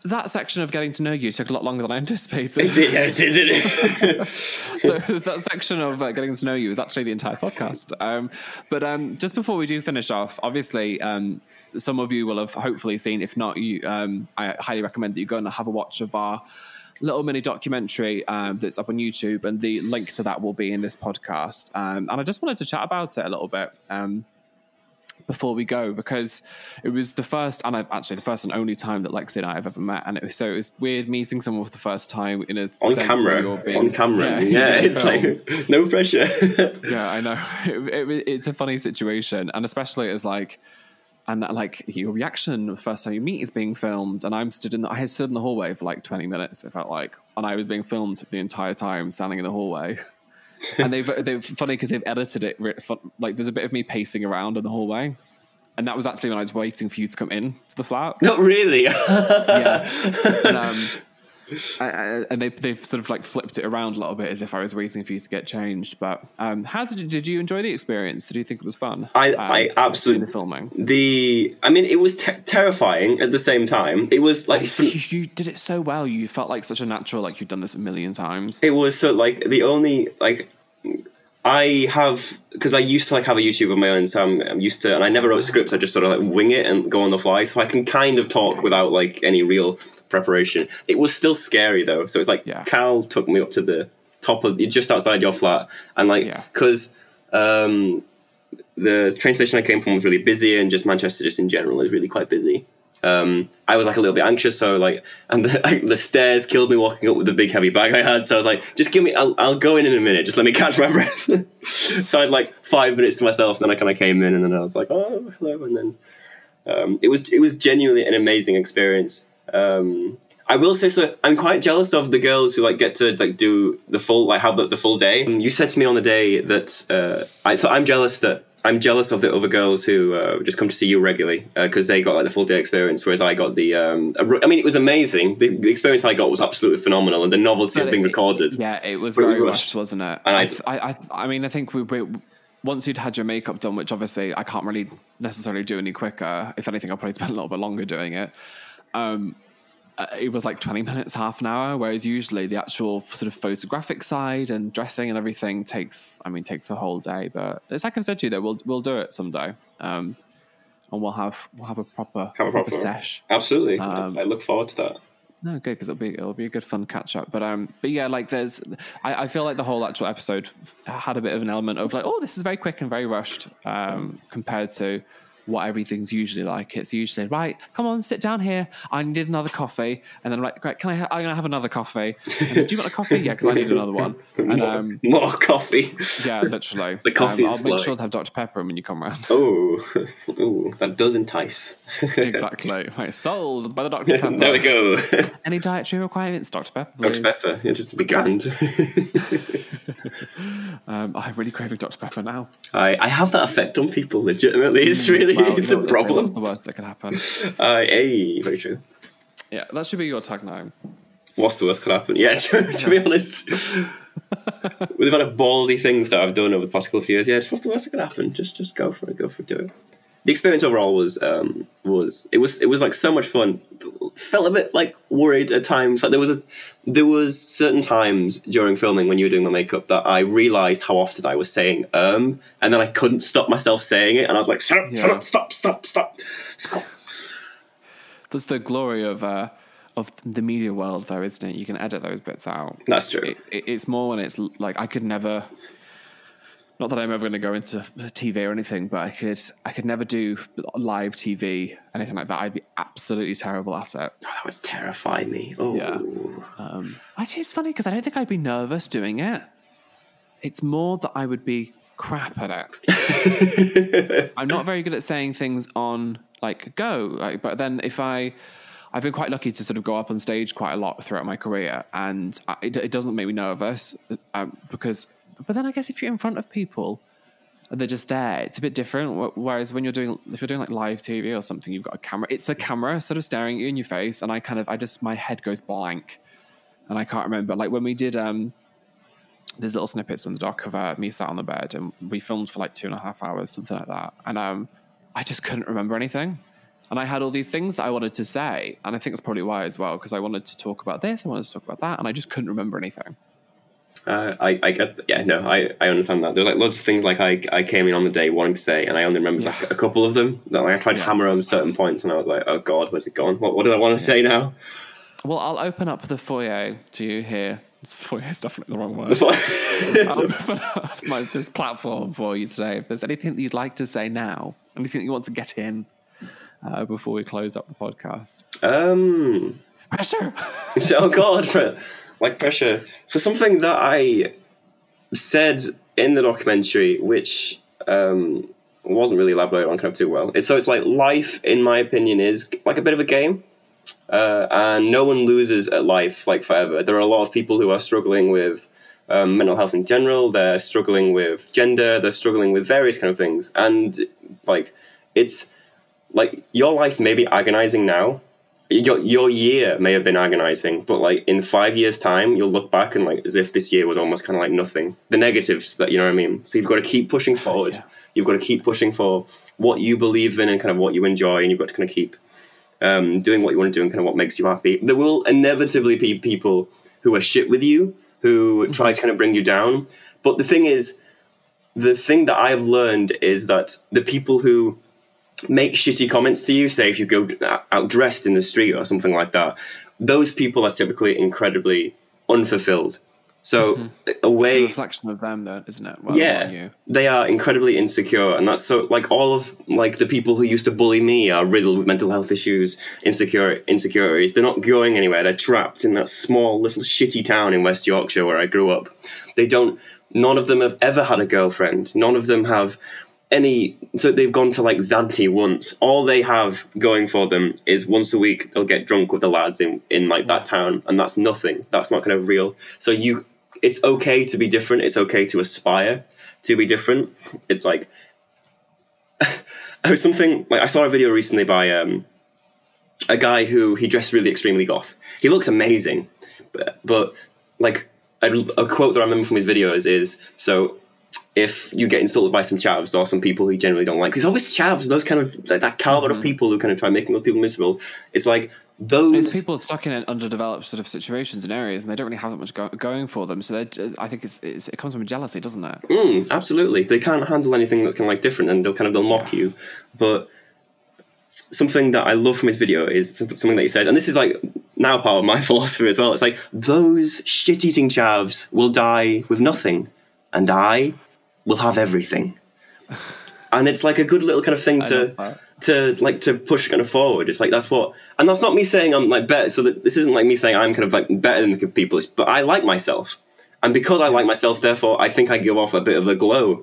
that section of getting to know you took a lot longer than I anticipated. it did, yeah, it did, didn't it? so that section of uh, getting to know you is actually the entire podcast. Um, but um, just before we do finish off, obviously, um, some of you will have hopefully seen. If not, you, um, I highly recommend that you go and have a watch of our little mini documentary um, that's up on YouTube, and the link to that will be in this podcast. Um, and I just wanted to chat about it a little bit. Um, before we go because it was the first and I, actually the first and only time that Lexi and I have ever met and it was so it was weird meeting someone for the first time in a on camera, being- on camera. yeah, Yeah, it's filmed. like no pressure. yeah I know it, it, it's a funny situation and especially as like and like your reaction the first time you meet is being filmed and I'm stood in the, I had stood in the hallway for like 20 minutes it felt like and I was being filmed the entire time standing in the hallway and they've they've funny because they've edited it like there's a bit of me pacing around in the hallway and that was actually when I was waiting for you to come in to the flat Not really. yeah. And, um, I, I, and they they've sort of like flipped it around a little bit as if I was waiting for you to get changed. But um, how did you, did you enjoy the experience? Did you think it was fun? I- um, I absolutely- the filming. the, I mean, it was te- terrifying at the same time. It was like, You, you did it so well. You felt like such a natural, like you'd done this a million times. it was so like the only like. I have because I used to like have a YouTube of my own, so I'm, I'm used to, and I never wrote scripts. I just sort of like wing it and go on the fly, so I can kind of talk without like any real preparation. It was still scary though, so it's like Yeah. Cal took me up to the top of just outside your flat, and like Yeah. because um, the train station I came from was really busy, and just Manchester just in general is really quite busy. Um, I was like a little bit anxious, so like, and the, like, the stairs killed me walking up with the big heavy bag I had. So I was like, just give me, I'll, I'll go in in a minute, just let me catch my breath. so I had like five minutes to myself, and then I kind of came in, and then I was like, oh hello, and then um, it was it was genuinely an amazing experience. Um, I will say so. I'm quite jealous of the girls who like get to like do the full like have the, the full day. Um, You said to me on the day that uh, I so I'm jealous that I'm jealous of the other girls who uh, just come to see you regularly because they got like the full day experience, whereas I got the. Um, I mean, it was amazing. The, the experience I got was absolutely phenomenal, and the novelty But of being it- recorded. Yeah, it was But it was very rushed. wasn't it? And I, I- I, I, I mean, I think we, we once you'd had your makeup done, which obviously I can't really necessarily do any quicker. If anything, I'll probably spend a little bit longer doing it. Um, uh, it was like 20 minutes, half an hour, whereas usually the actual sort of photographic side and dressing and everything takes, I mean, takes a whole day. But it's like I've said to you, though, we'll we'll do it someday, um, and we'll have we'll have a proper Have a proper- sesh. Absolutely, Um, I look forward to that. No, good because it'll be it'll be a good fun catch up. But um, but yeah, like there's, I, I feel like the whole actual episode had a bit of an element of like, oh, this is very quick and very rushed, um, compared to what everything's usually like. It's usually right, come on, sit down here. I need another coffee, and then I'm like, great, can I? Ha- I'm gonna have another coffee. Then, Do you want a coffee? Yeah, because I need another one. And more, um, more coffee. yeah, literally. The coffee um, I'll make flowing. sure to have Dr Pepper when you come round. Oh, ooh, that does entice. exactly. Right, sold by the Dr Pepper. there we go. Any dietary requirements, Dr Pepper? Please. Dr. Pepper, yeah, just to be grand. Um, I'm really craving Dr Pepper now. I, I have that effect on people, legitimately. It's really, it's a problem. What's the worst that could happen? Uh, hey, very true. Yeah, that should be your tagline. What's the worst could happen? Yeah, to, to be honest, with the amount of ballsy things that I've done over the past couple of years, yeah, just what's the worst that could happen? Just, just go for it. Go for it. Do it. The experience overall was, um, was it was it was like so much fun. Felt a bit like worried at times. Like there was a, there was certain times during filming when you were doing the makeup that I realized how often I was saying um, and then I couldn't stop myself saying it, and I was like, shut up, shut up, stop, stop, stop, stop. That's the glory of uh, of the media world, though, isn't it? You can edit those bits out. That's true. It, it, it's more when it's like I could never. Not that I'm ever going to go into TV or anything, but I could I could never do live TV anything like that. I'd be absolutely terrible at it. Oh, that would terrify me. Oh, Yeah. Um, I, it's funny because I don't think I'd be nervous doing it. It's more that I would be crap at it. I'm not very good at saying things on like go. Like, but then if I, I've been quite lucky to sort of go up on stage quite a lot throughout my career, and I, it, it doesn't make me nervous um, because. But then I guess if you're in front of people they're just there, it's a bit different. Whereas when you're doing, if you're doing like live TV or something, you've got a camera. It's the camera sort of staring at you in your face, and I kind of, I just, my head goes blank, and I can't remember. Like when we did, um, there's little snippets on the doc of uh, me sat on the bed, and we filmed for like two and a half hours, something like that, and um, I just couldn't remember anything. And I had all these things that I wanted to say, and I think that's probably why as well, because I wanted to talk about this, I wanted to talk about that, and I just couldn't remember anything. Uh, I, I get yeah no I, I understand that there's like lots of things like I, I came in on the day wanting to say and I only remembered Yeah. like a couple of them that like I tried to hammer home certain points and I was like oh god where's it gone what, what did I want to say now Well, I'll open up the foyer to you here. Foyer is definitely the wrong word. I'll open up my, this platform for you today. If there's anything that you'd like to say now, anything that you want to get in uh, before we close up the podcast. um Pressure. so, oh god. Like pressure. So something that i said in the documentary which um wasn't really elaborated on kind of too well it's so it's like life in my opinion is like a bit of a game. Uh, and no one loses at life like forever. There are a lot of people who are struggling with um, mental health in general. They're struggling with gender. They're struggling with various kind of things. And like it's like your life may be agonizing now your your year may have been agonizing, but like in five years' time, you'll look back and like as if this year was almost kind of like nothing. The negatives that you know what I mean. So you've got to keep pushing forward. Yeah. You've got to keep pushing for what you believe in and kind of what you enjoy, and you've got to kind of keep um, doing what you want to do and kind of what makes you happy. There will inevitably be people who are shit with you, who try to kind of bring you down. But the thing is, the thing that I've learned is that the people who make shitty comments to you, say if you go out dressed in the street or something like that, those people are typically incredibly unfulfilled. So mm-hmm. a It's a way reflection of them, though, isn't it? Well, yeah you. they are incredibly insecure and that's so like all of like the people who used to bully me are riddled with mental health issues insecure insecurities they're not going anywhere they're trapped in that small little shitty town in west yorkshire where i grew up they don't none of them have ever had a girlfriend none of them have any so they've gone to like Zante once. All they have going for them is once a week they'll get drunk with the lads in, in like that town and that's nothing. That's not kind of real. So you it's okay to be different. It's okay to aspire to be different. It's like I was something like I saw a video recently by um a guy who he dressed really extremely goth. He looks amazing, but, but like a, a quote that I remember from his videos is so if you get insulted by some chavs or some people who you generally don't like, 'cause it's always chavs, those kind of like that caliber of people who kind of try making other people miserable. It's like those It's people stuck in underdeveloped sort of situations and areas, and they don't really have that much go- going for them. So I think it's, it's, it comes from jealousy, doesn't it? Mm, absolutely. They can't handle anything that's kind of like different and they'll kind of they'll mock you. But something that I love from his video is something that he said, and this is like now part of my philosophy as well. It's like those shit eating chavs will die with nothing, and I will have everything. And it's like a good little kind of thing to to like to push kind of forward. It's like that's what, and that's not me saying I'm like better. So that this isn't like me saying I'm kind of like better than the people, it's- but I like myself, and because I like myself, therefore I think I give off a bit of a glow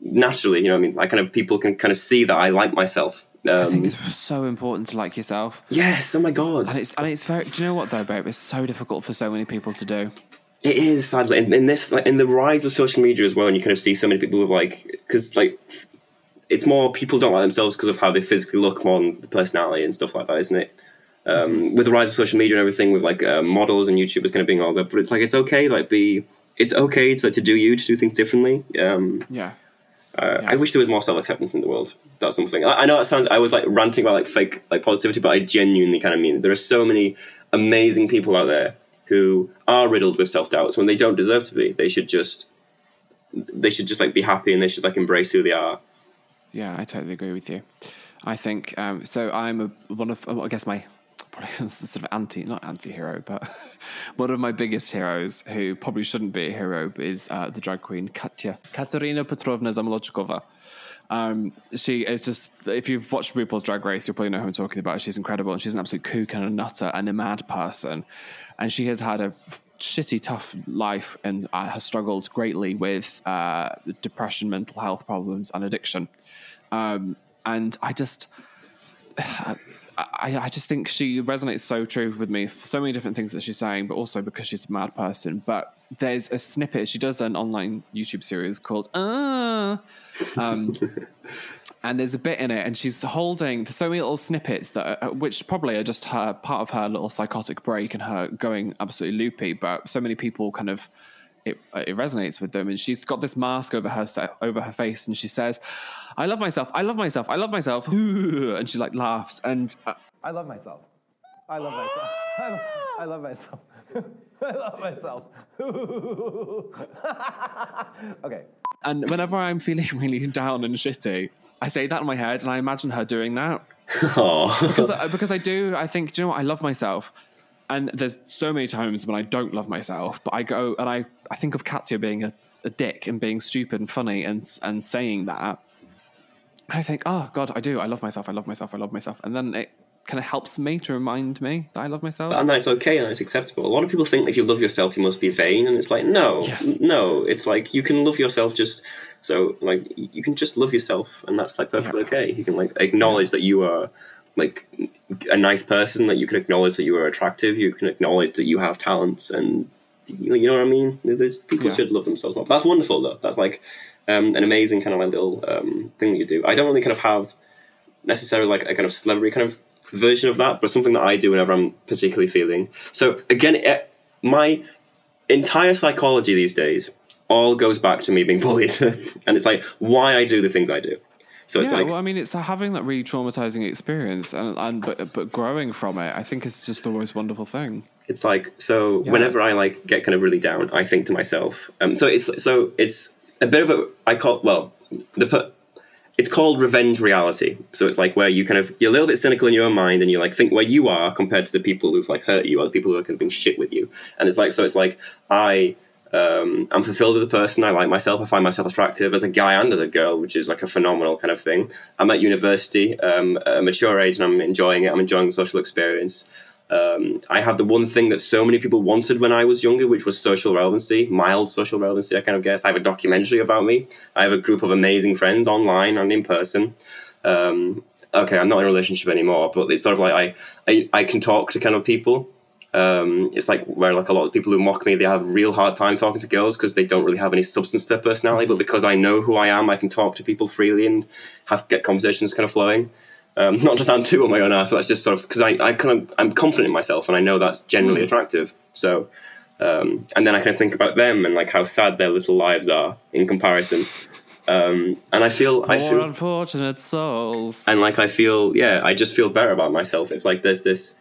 naturally. You know, what I mean, I kind of people can kind of see that I like myself. I think Um, it's so important to like yourself. yes, oh my god, And it's and it's very. Do you know what though, babe? It's so difficult for so many people to do. It is sadly in, in this like in the rise of social media as well, and you kind of see so many people with like because like it's more people don't like themselves because of how they physically look more than the personality and stuff like that, isn't it? Um, With the rise of social media and everything, with like uh, models and YouTubers kind of being all that, but it's like it's okay, like be it's okay to, to do you to do things differently. Um, Yeah. uh, I wish there was more self acceptance in the world. That's something. I, I know it sounds. I was like ranting about like fake like positivity, but I genuinely kind of mean it. There are so many amazing people out there who are riddled with self doubts when they don't deserve to be. They should just they should just like be happy and they should like embrace who they are. Yeah, I totally agree with you. I think um, so. I'm a, one of, I guess my probably sort of anti, not anti-hero, but one of my biggest heroes, who probably shouldn't be a hero, is uh, the drag queen Katya Katerina Petrovna Zamolodchikova. Um, she is just, if you've watched RuPaul's Drag Race, you'll probably know who I'm talking about. She's incredible and she's an absolute kook and a nutter and a mad person. And she has had a shitty, tough life and uh, has struggled greatly with uh, depression, mental health problems, and addiction. Um, and I just, I, I just think she resonates so true with me for so many different things that she's saying, but also because she's a mad person. But there's a snippet. She does an online YouTube series called Ah. Um, and there's a bit in it, and she's holding so many little snippets that, are, which probably are just her part of her little psychotic break and her going absolutely loopy. But so many people kind of it, it resonates with them, and she's got this mask over her over her face, and she says, "I love myself, I love myself, I love myself," and she like laughs, and uh, I love myself, I love myself, I love, I love myself. I love myself. okay. And whenever I'm feeling really down and shitty, I say that in my head, and I imagine her doing that. because, I, because I do. I think, do you know what? I love myself. And there's so many times when I don't love myself, but I go and I, I think of Katya being a, a dick and being stupid and funny and and saying that. And I think, oh God, I do. I love myself. I love myself. I love myself. And then it kind of helps me to remind me that I love myself. And that's okay and that's acceptable. A lot of people think if you love yourself, you must be vain, and it's like no, yes. no. It's like you can love yourself just so like you can just love yourself, and that's like perfectly yeah. okay. You can like acknowledge that you are like a nice person, that you can acknowledge that you are attractive, you can acknowledge that you have talents, and you know what I mean. There's, people yeah. should love themselves more. That's wonderful though. That's like um, an amazing kind of like little um, thing that you do. I don't really kind of have necessarily like a kind of celebrity kind of version of that, but something that I do whenever I'm particularly feeling. So again, it, eh, my entire psychology these days all goes back to me being bullied, and it's like why I do the things I do. So it's yeah, like, well, I mean, it's having that really traumatizing experience, and, and but but growing from it, I think is just the most wonderful thing. It's like so. Yeah. Whenever I like get kind of really down, I think to myself. Um, so it's so it's a bit of a I call well the it's called revenge reality. So it's like where you kind of you're a little bit cynical in your own mind and you like think where you are compared to the people who've like hurt you or the people who are kind of being shit with you. And it's like so it's like I um, I'm fulfilled as a person. I like myself. I find myself attractive as a guy and as a girl, which is like a phenomenal kind of thing. I'm at university, um, at a mature age, and I'm enjoying it. I'm enjoying the social experience. Um, I have the one thing that so many people wanted when I was younger, which was social relevancy, mild social relevancy, I kind of guess. I have a documentary about me. I have a group of amazing friends online and in person. Um, okay, I'm not in a relationship anymore, but it's sort of like I, I, I can talk to kind of people. Um, it's like where like a lot of people who mock me, they have real hard time talking to girls because they don't really have any substance to their personality. But because I know who I am, I can talk to people freely and have get conversations kind of flowing. Um, not just I'm too on my own but that's just sort of because I, I kind of I'm confident in myself and I know that's generally mm. attractive. So, um, and then I kind of think about them and like how sad their little lives are in comparison. Um, and I feel Poor I feel unfortunate souls. And like I feel, yeah, I just feel better about myself. It's like there's this,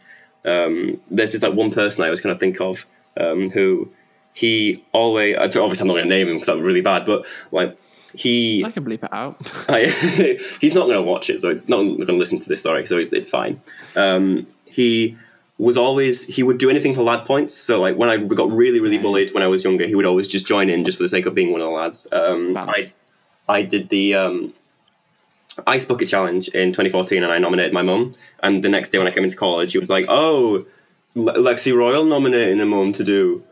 um, there's this like one person I always kind of think of um, who he always. Obviously, I'm not going to name him because that would be really bad. But like he I can bleep it out. I, he's not going to watch it, so it's not going to listen to this. Sorry, so it's, it's fine. Um, he was always he would do anything for lad points. So like when I got really really bullied when I was younger, he would always just join in just for the sake of being one of the lads. Um, I I did the um, ice bucket challenge in 2014, and I nominated my mum. And the next day when I came into college, he was like, "Oh, Lexi Royal nominating a mum to do."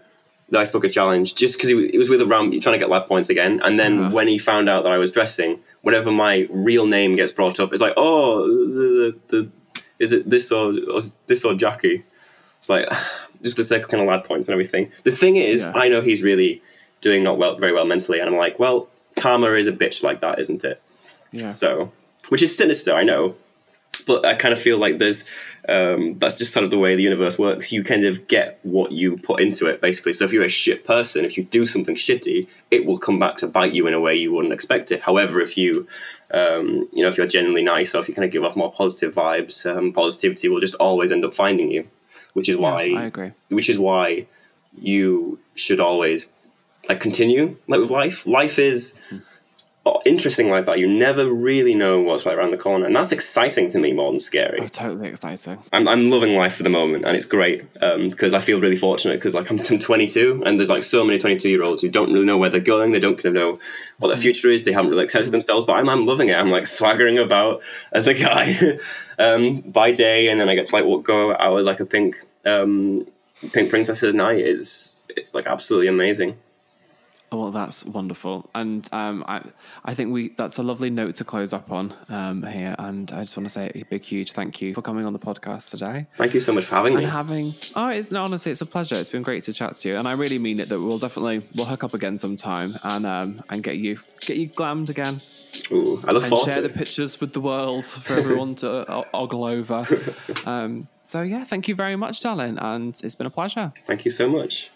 The ice bucket challenge just because he, he, was with a ramp trying to get lab points again. And then uh-huh. when he found out that i was dressing whenever my real name gets brought up it's like oh the, the, the is it this or, or, this or jackie? It's like just the sake of kind of lad points and everything. The thing is yeah. i know he's really doing not well very well mentally and i'm like well karma is a bitch like that isn't it? Yeah. So which is sinister i know but I kind of feel like there's um, that's just sort of the way the universe works. You kind of get what you put into it, basically. So if you're a shit person, if you do something shitty, it will come back to bite you in a way you wouldn't expect it. However, if you, um, you know, if you're genuinely nice or if you kind of give off more positive vibes, um, positivity will just always end up finding you. Which is why yeah, I agree. Which is why you should always like continue like with life. Life is. Mm interesting like that. You never really know what's right around the corner, and that's exciting to me more than scary. Oh, totally exciting. I'm, I'm loving life for the moment, and it's great because um, I feel really fortunate because like I'm 22, and there's like so many 22 year olds who don't really know where they're going. They don't kind of know what their mm-hmm. future is. They haven't really accepted themselves, but I'm, I'm loving it. I'm like swaggering about as a guy um, by day, and then I get to like walk, go out as like a pink um, pink princess at night. It's it's like absolutely amazing. Well, that's wonderful, and um, I, I think we that's a lovely note to close up on um, here. And I just want to say a big, huge thank you for coming on the podcast today Thank you so much for having me. and having. Oh, it's no, honestly, it's a pleasure. It's been great to chat to you, and I really mean it. That we'll definitely we'll hook up again sometime and um and get you get you glammed again Ooh, I look and forward share to the pictures with the world for everyone to o- ogle over. Um, so yeah, thank you very much, darling, and it's been a pleasure. Thank you so much.